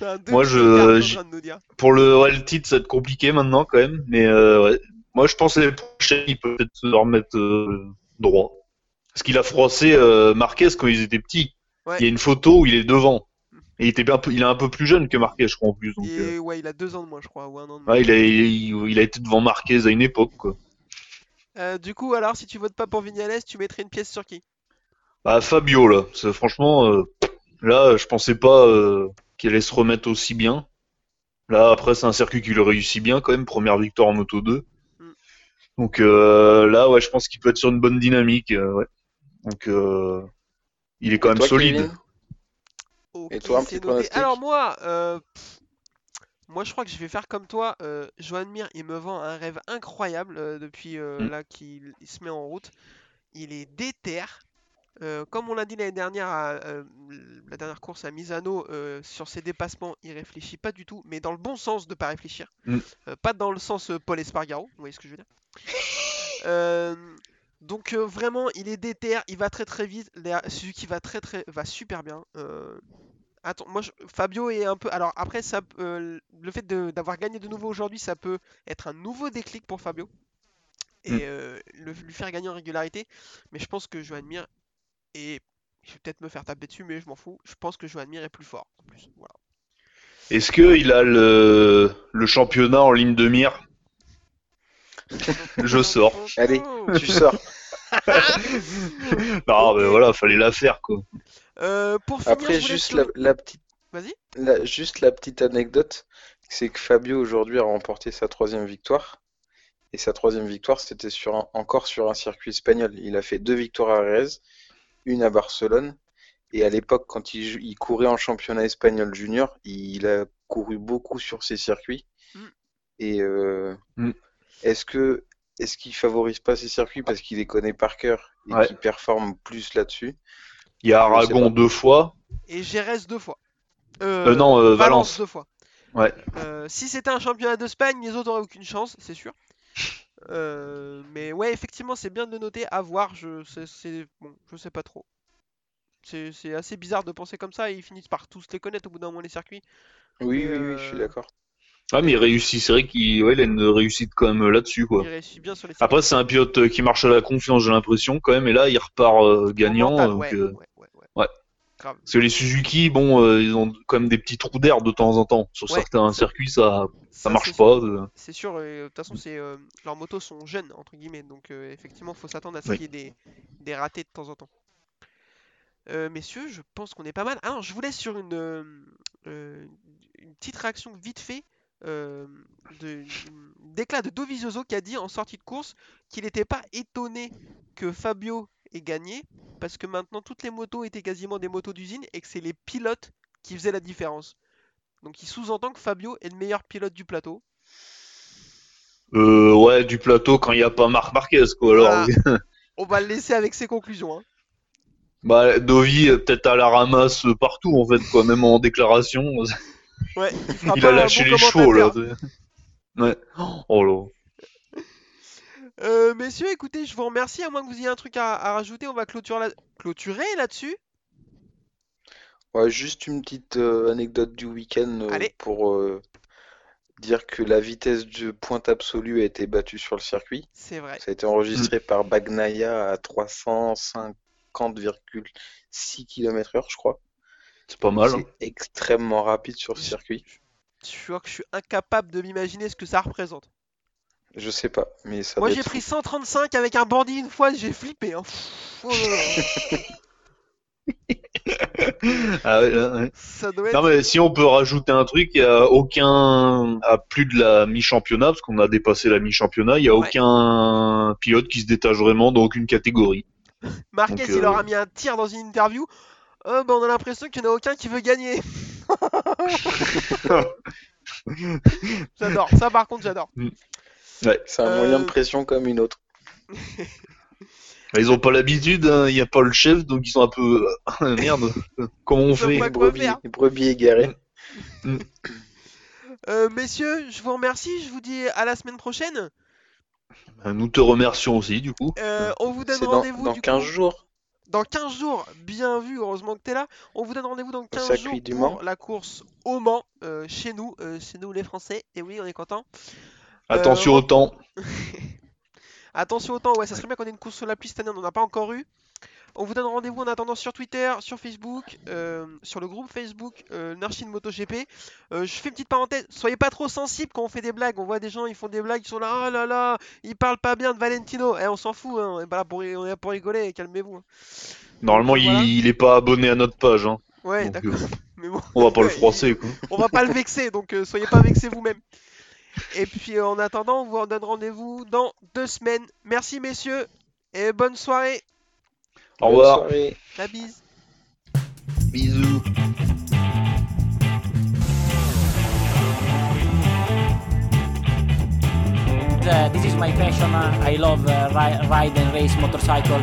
Un Moi, je- tocard, t'es en j'- train de nous dire. Pour le, ouais, le titre, ça va être compliqué maintenant quand même, mais euh, ouais. Moi, je pense que les prochains, il peut peut-être se remettre euh, droit. Parce qu'il a froissé euh, Marquez quand ils étaient petits. Ouais. Il y a une photo où il est devant. Et il était bien, il est un peu plus jeune que Marquez, je crois en plus. Donc, euh, Et ouais, il a deux ans de moins, je crois, ou un an de moins. ouais, il a, il, il a été devant Marquez à une époque, quoi. Euh, du coup, alors, si tu votes pas pour Vignales, tu mettrais une pièce sur qui? Bah Fabio là, c'est- franchement, euh, là, je pensais pas euh, qu'il allait se remettre aussi bien. Là, après, c'est un circuit qui le réussit bien quand même, première victoire en Moto 2. Mm. Donc euh, là, ouais, je pense qu'il peut être sur une bonne dynamique. euh, ouais. Donc euh, il est quand Et même toi, solide. Et toi, un petit Alors moi, euh, Moi, je crois que je vais faire comme toi. Euh, Joan Mir, il me vend un rêve incroyable euh, depuis euh, Mm. là qu'il il se met en route. Il est déter. Euh, comme on l'a dit l'année dernière, à, la dernière course à Misano, sur ses dépassements, il réfléchit pas du tout, mais dans le bon sens de pas réfléchir. Mm. Pas dans le sens Paul Espargaro, vous voyez ce que je veux dire. Donc vraiment, il est déter, il va très très vite. Les- Suzuki va très très va super bien. Attends, moi je- Fabio est un peu. Alors après, ça, euh, le fait de- d'avoir gagné de nouveau aujourd'hui, ça peut être un nouveau déclic pour Fabio et Mm. euh, le- lui faire gagner en régularité. Mais je pense que Joan Mir est. Je vais peut-être me faire taper dessus, mais je m'en fous. Je pense que Joan Mir est plus fort. En plus, voilà. Est-ce qu'il a le, le championnat en ligne de mire? Je sors. Allez, tu sors. Non, mais voilà, fallait la faire, quoi. Euh, pour finir, Après, juste la, la petite, Vas-y. la- juste la petite anecdote, c'est que Fabio aujourd'hui a remporté sa troisième victoire. Et sa troisième victoire, c'était sur un- encore sur un circuit espagnol. Il a fait deux victoires à Jerez, une à Barcelone. Et à l'époque, quand il, courait en championnat espagnol junior, il a couru beaucoup sur ces circuits. Mm. Et euh, Mm. est-ce que est-ce qu'il favorise pas ces circuits parce qu'il les connaît par cœur et Ouais. qu'il performe plus là-dessus? Il y a Aragon deux fois. Et Jerez deux fois. Euh, non, euh, Valence. deux fois. Ouais. Euh, si c'était un championnat d'Espagne, les autres auraient aucune chance, c'est sûr. Euh, mais ouais, effectivement, c'est bien de le noter. À voir, je sais, c'est bon, je sais pas trop. C'est assez bizarre de penser comme ça. Et ils finissent par tous les connaître au bout d'un moment les circuits. Oui, Mais, oui, oui, je suis d'accord. Ah, mais il réussit, c'est vrai qu'il ouais, il a une réussite quand même là-dessus, quoi. Il réussit bien sur les circuits. Après, c'est un pilote qui marche à la confiance, j'ai l'impression, quand même, et là, il repart euh, gagnant. mental, donc, ouais, euh, ouais, ouais, ouais. ouais. Grave. Parce que les Suzuki, bon, euh, ils ont quand même des petits trous d'air de temps en temps. Sur Ouais. certains circuits, ça, ça Ça, marche pas. euh. C'est sûr, de toute façon, c'est euh, leurs motos sont jeunes entre guillemets, donc effectivement, faut s'attendre à ce Oui. qu'il y ait des, des ratés de temps en temps. Messieurs, je pense qu'on est pas mal. Ah non, je vous laisse sur une, une petite réaction vite fait euh, de déclat de Dovizioso qui a dit en sortie de course qu'il n'était pas étonné que Fabio ait gagné parce que maintenant toutes les motos étaient quasiment des motos d'usine et que c'est les pilotes qui faisaient la différence. Donc il sous-entend que Fabio est le meilleur pilote du plateau. Euh, ouais, du plateau quand il n'y a pas Marc Marquez, quoi. Alors. On va le laisser avec ses conclusions. hein. bah, Dovi, euh, peut-être à la ramasse partout, en fait, quoi. Même en déclaration, Ouais, il a lâché bon les chevaux, là. Ouais. Oh là. Euh, messieurs, écoutez, je vous remercie. À moins que vous ayez un truc à, à rajouter, on va clôturer, là- clôturer là-dessus. Ouais, juste une petite euh, anecdote du week-end euh, pour euh, dire que la vitesse de pointe absolue a été battue sur le circuit. C'est vrai. Ça a été enregistré par Bagnaia à 350,6 km/h, je crois. C'est pas mal. hein. C'est extrêmement rapide sur le circuit. Je vois que je suis incapable de m'imaginer ce que ça représente. Je sais pas, mais ça Moi, j'ai être pris 135 avec un bandit une fois, j'ai flippé. hein. Pff, oh là là. Ah ouais, là, ouais. Ça doit Non mais si on peut rajouter un truc, il y a aucun à plus de la mi-championnat parce qu'on a dépassé la mi-championnat, il y a Ouais. aucun pilote qui se détache vraiment dans aucune catégorie. Marquez, donc, il euh, leur a mis un tir dans une interview. Oh, bah, on a l'impression qu'il n'y en a aucun qui veut gagner. j'adore. Ça, par contre, j'adore. C'est un moyen Euh, de pression comme une autre. Ils ont pas l'habitude, hein, il y a pas le chef donc ils sont un peu euh, merde. Comment on fait? Les brebis, les brebis égarées. Euh, messieurs, je vous remercie. Je vous dis à la semaine prochaine. Nous te remercions aussi du coup. Euh, on vous donne dans, rendez-vous dans du 15 coup, jours. dans 15 jours. Bien vu, heureusement que tu es là. On vous donne rendez-vous dans 15 circuit jours du pour Mans. la course au Mans, euh, chez nous, euh, chez nous les Français. Et oui, on est content. Attention Euh, au temps. Attention au temps, ouais, ça serait bien qu'on ait une course sur l'appli cette année, on n'en a pas encore eu. On vous donne rendez-vous en attendant sur Twitter, sur Facebook, euh, sur le groupe Facebook euh, Nurshin MotoGP. Euh, je fais une petite parenthèse, soyez pas trop sensibles quand on fait des blagues. On voit des gens, ils font des blagues, ils sont là, oh là là, ils parlent pas bien de Valentino. Eh, on s'en fout, hein, on est pas là pour, on est là pour rigoler, calmez-vous. hein. Normalement voilà. il, il est pas abonné à notre page, hein. Ouais, d'accord. bon, on va pas le froisser quoi. on va pas le vexer, donc soyez pas vexés vous-même. Et puis euh, en attendant, on vous donne rendez-vous dans deux semaines. Merci messieurs et bonne soirée. Au revoir. La bise. Bisous. Uh, this is my passion. Uh, I love uh, ride and race motorcycle.